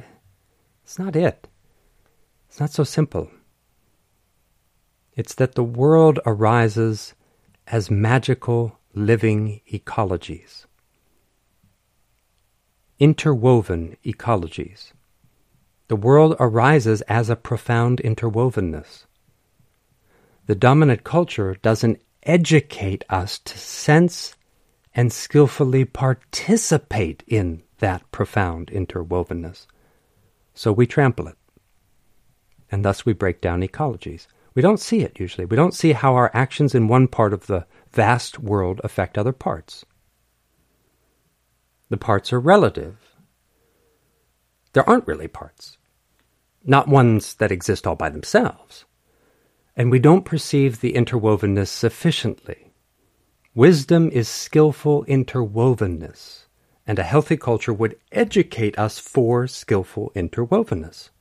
It's not it. It's not so simple. It's that the world arises as magical living ecologies, interwoven ecologies. The world arises as a profound interwovenness. The dominant culture doesn't educate us to sense and skillfully participate in that profound interwovenness. So we trample it. And thus we break down ecologies. We don't see it usually. We don't see how our actions in one part of the vast world affect other parts. The parts are relative. There aren't really parts, not ones that exist all by themselves and we don't perceive the interwovenness sufficiently. Wisdom is skillful interwovenness, and a healthy culture would educate us for skillful interwovenness.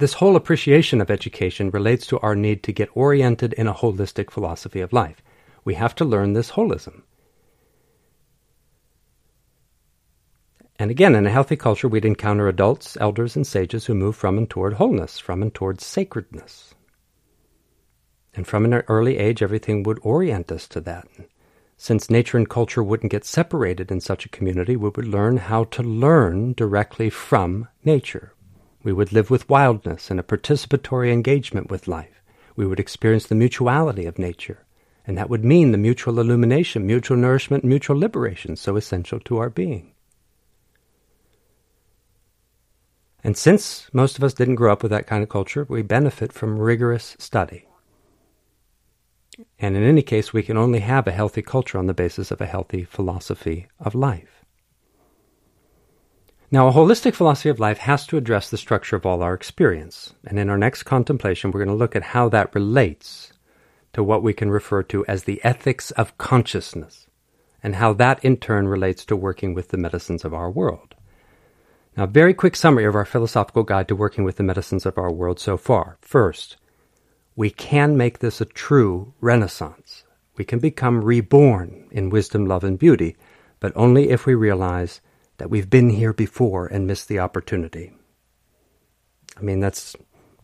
This whole appreciation of education relates to our need to get oriented in a holistic philosophy of life. We have to learn this holism. And again, in a healthy culture, we'd encounter adults, elders, and sages who move from and toward wholeness, from and toward sacredness. And from an early age, everything would orient us to that. Since nature and culture wouldn't get separated in such a community, we would learn how to learn directly from nature. We would live with wildness and a participatory engagement with life. We would experience the mutuality of nature. And that would mean the mutual illumination, mutual nourishment, mutual liberation, so essential to our being. And since most of us didn't grow up with that kind of culture, we benefit from rigorous study. And in any case, we can only have a healthy culture on the basis of a healthy philosophy of life. Now, a holistic philosophy of life has to address the structure of all our experience. And in our next contemplation, we're going to look at how that relates to what we can refer to as the ethics of consciousness, and how that in turn relates to working with the medicines of our world. Now, very quick summary of our philosophical guide to working with the medicines of our world so far. First, we can make this a true renaissance. We can become reborn in wisdom, love, and beauty, but only if we realize that we've been here before and missed the opportunity. I mean, that's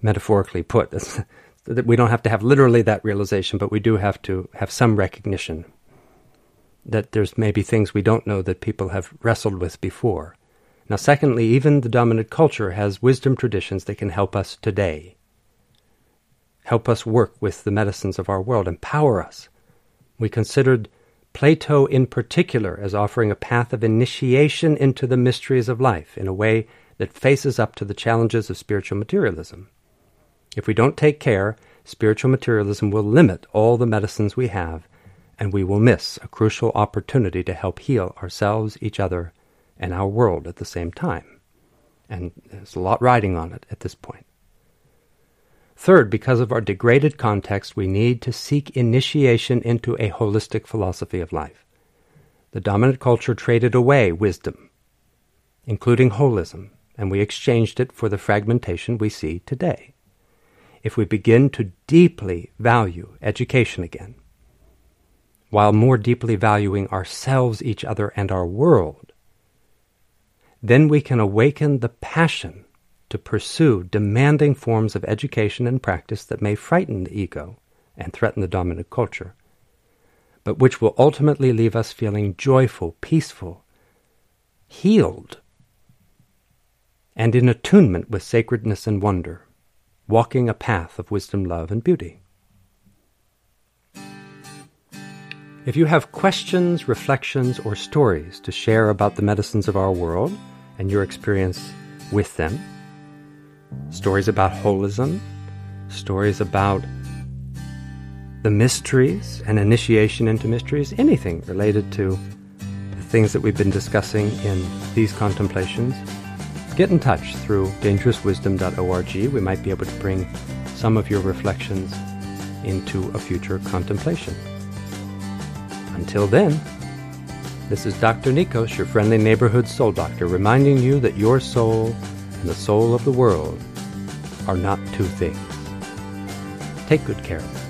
metaphorically put. That we don't have to have literally that realization, but we do have to have some recognition that there's maybe things we don't know that people have wrestled with before. Now, secondly, even the dominant culture has wisdom traditions that can help us today, help us work with the medicines of our world, empower us. We considered Plato in particular as offering a path of initiation into the mysteries of life in a way that faces up to the challenges of spiritual materialism. If we don't take care, spiritual materialism will limit all the medicines we have, and we will miss a crucial opportunity to help heal ourselves, each other, and our world at the same time. And there's a lot riding on it at this point. Third, because of our degraded context, we need to seek initiation into a holistic philosophy of life. The dominant culture traded away wisdom, including holism, and we exchanged it for the fragmentation we see today. If we begin to deeply value education again, while more deeply valuing ourselves, each other, and our world, then we can awaken the passion to pursue demanding forms of education and practice that may frighten the ego and threaten the dominant culture, but which will ultimately leave us feeling joyful, peaceful, healed, and in attunement with sacredness and wonder, walking a path of wisdom, love, and beauty. If you have questions, reflections, or stories to share about the medicines of our world and your experience with them, stories about holism, stories about the mysteries and initiation into mysteries, anything related to the things that we've been discussing in these contemplations, get in touch through dangerouswisdom.org. We might be able to bring some of your reflections into a future contemplation. Until then, this is Dr. Nikos, your friendly neighborhood soul doctor, reminding you that your soul and the soul of the world are not two things. Take good care of them.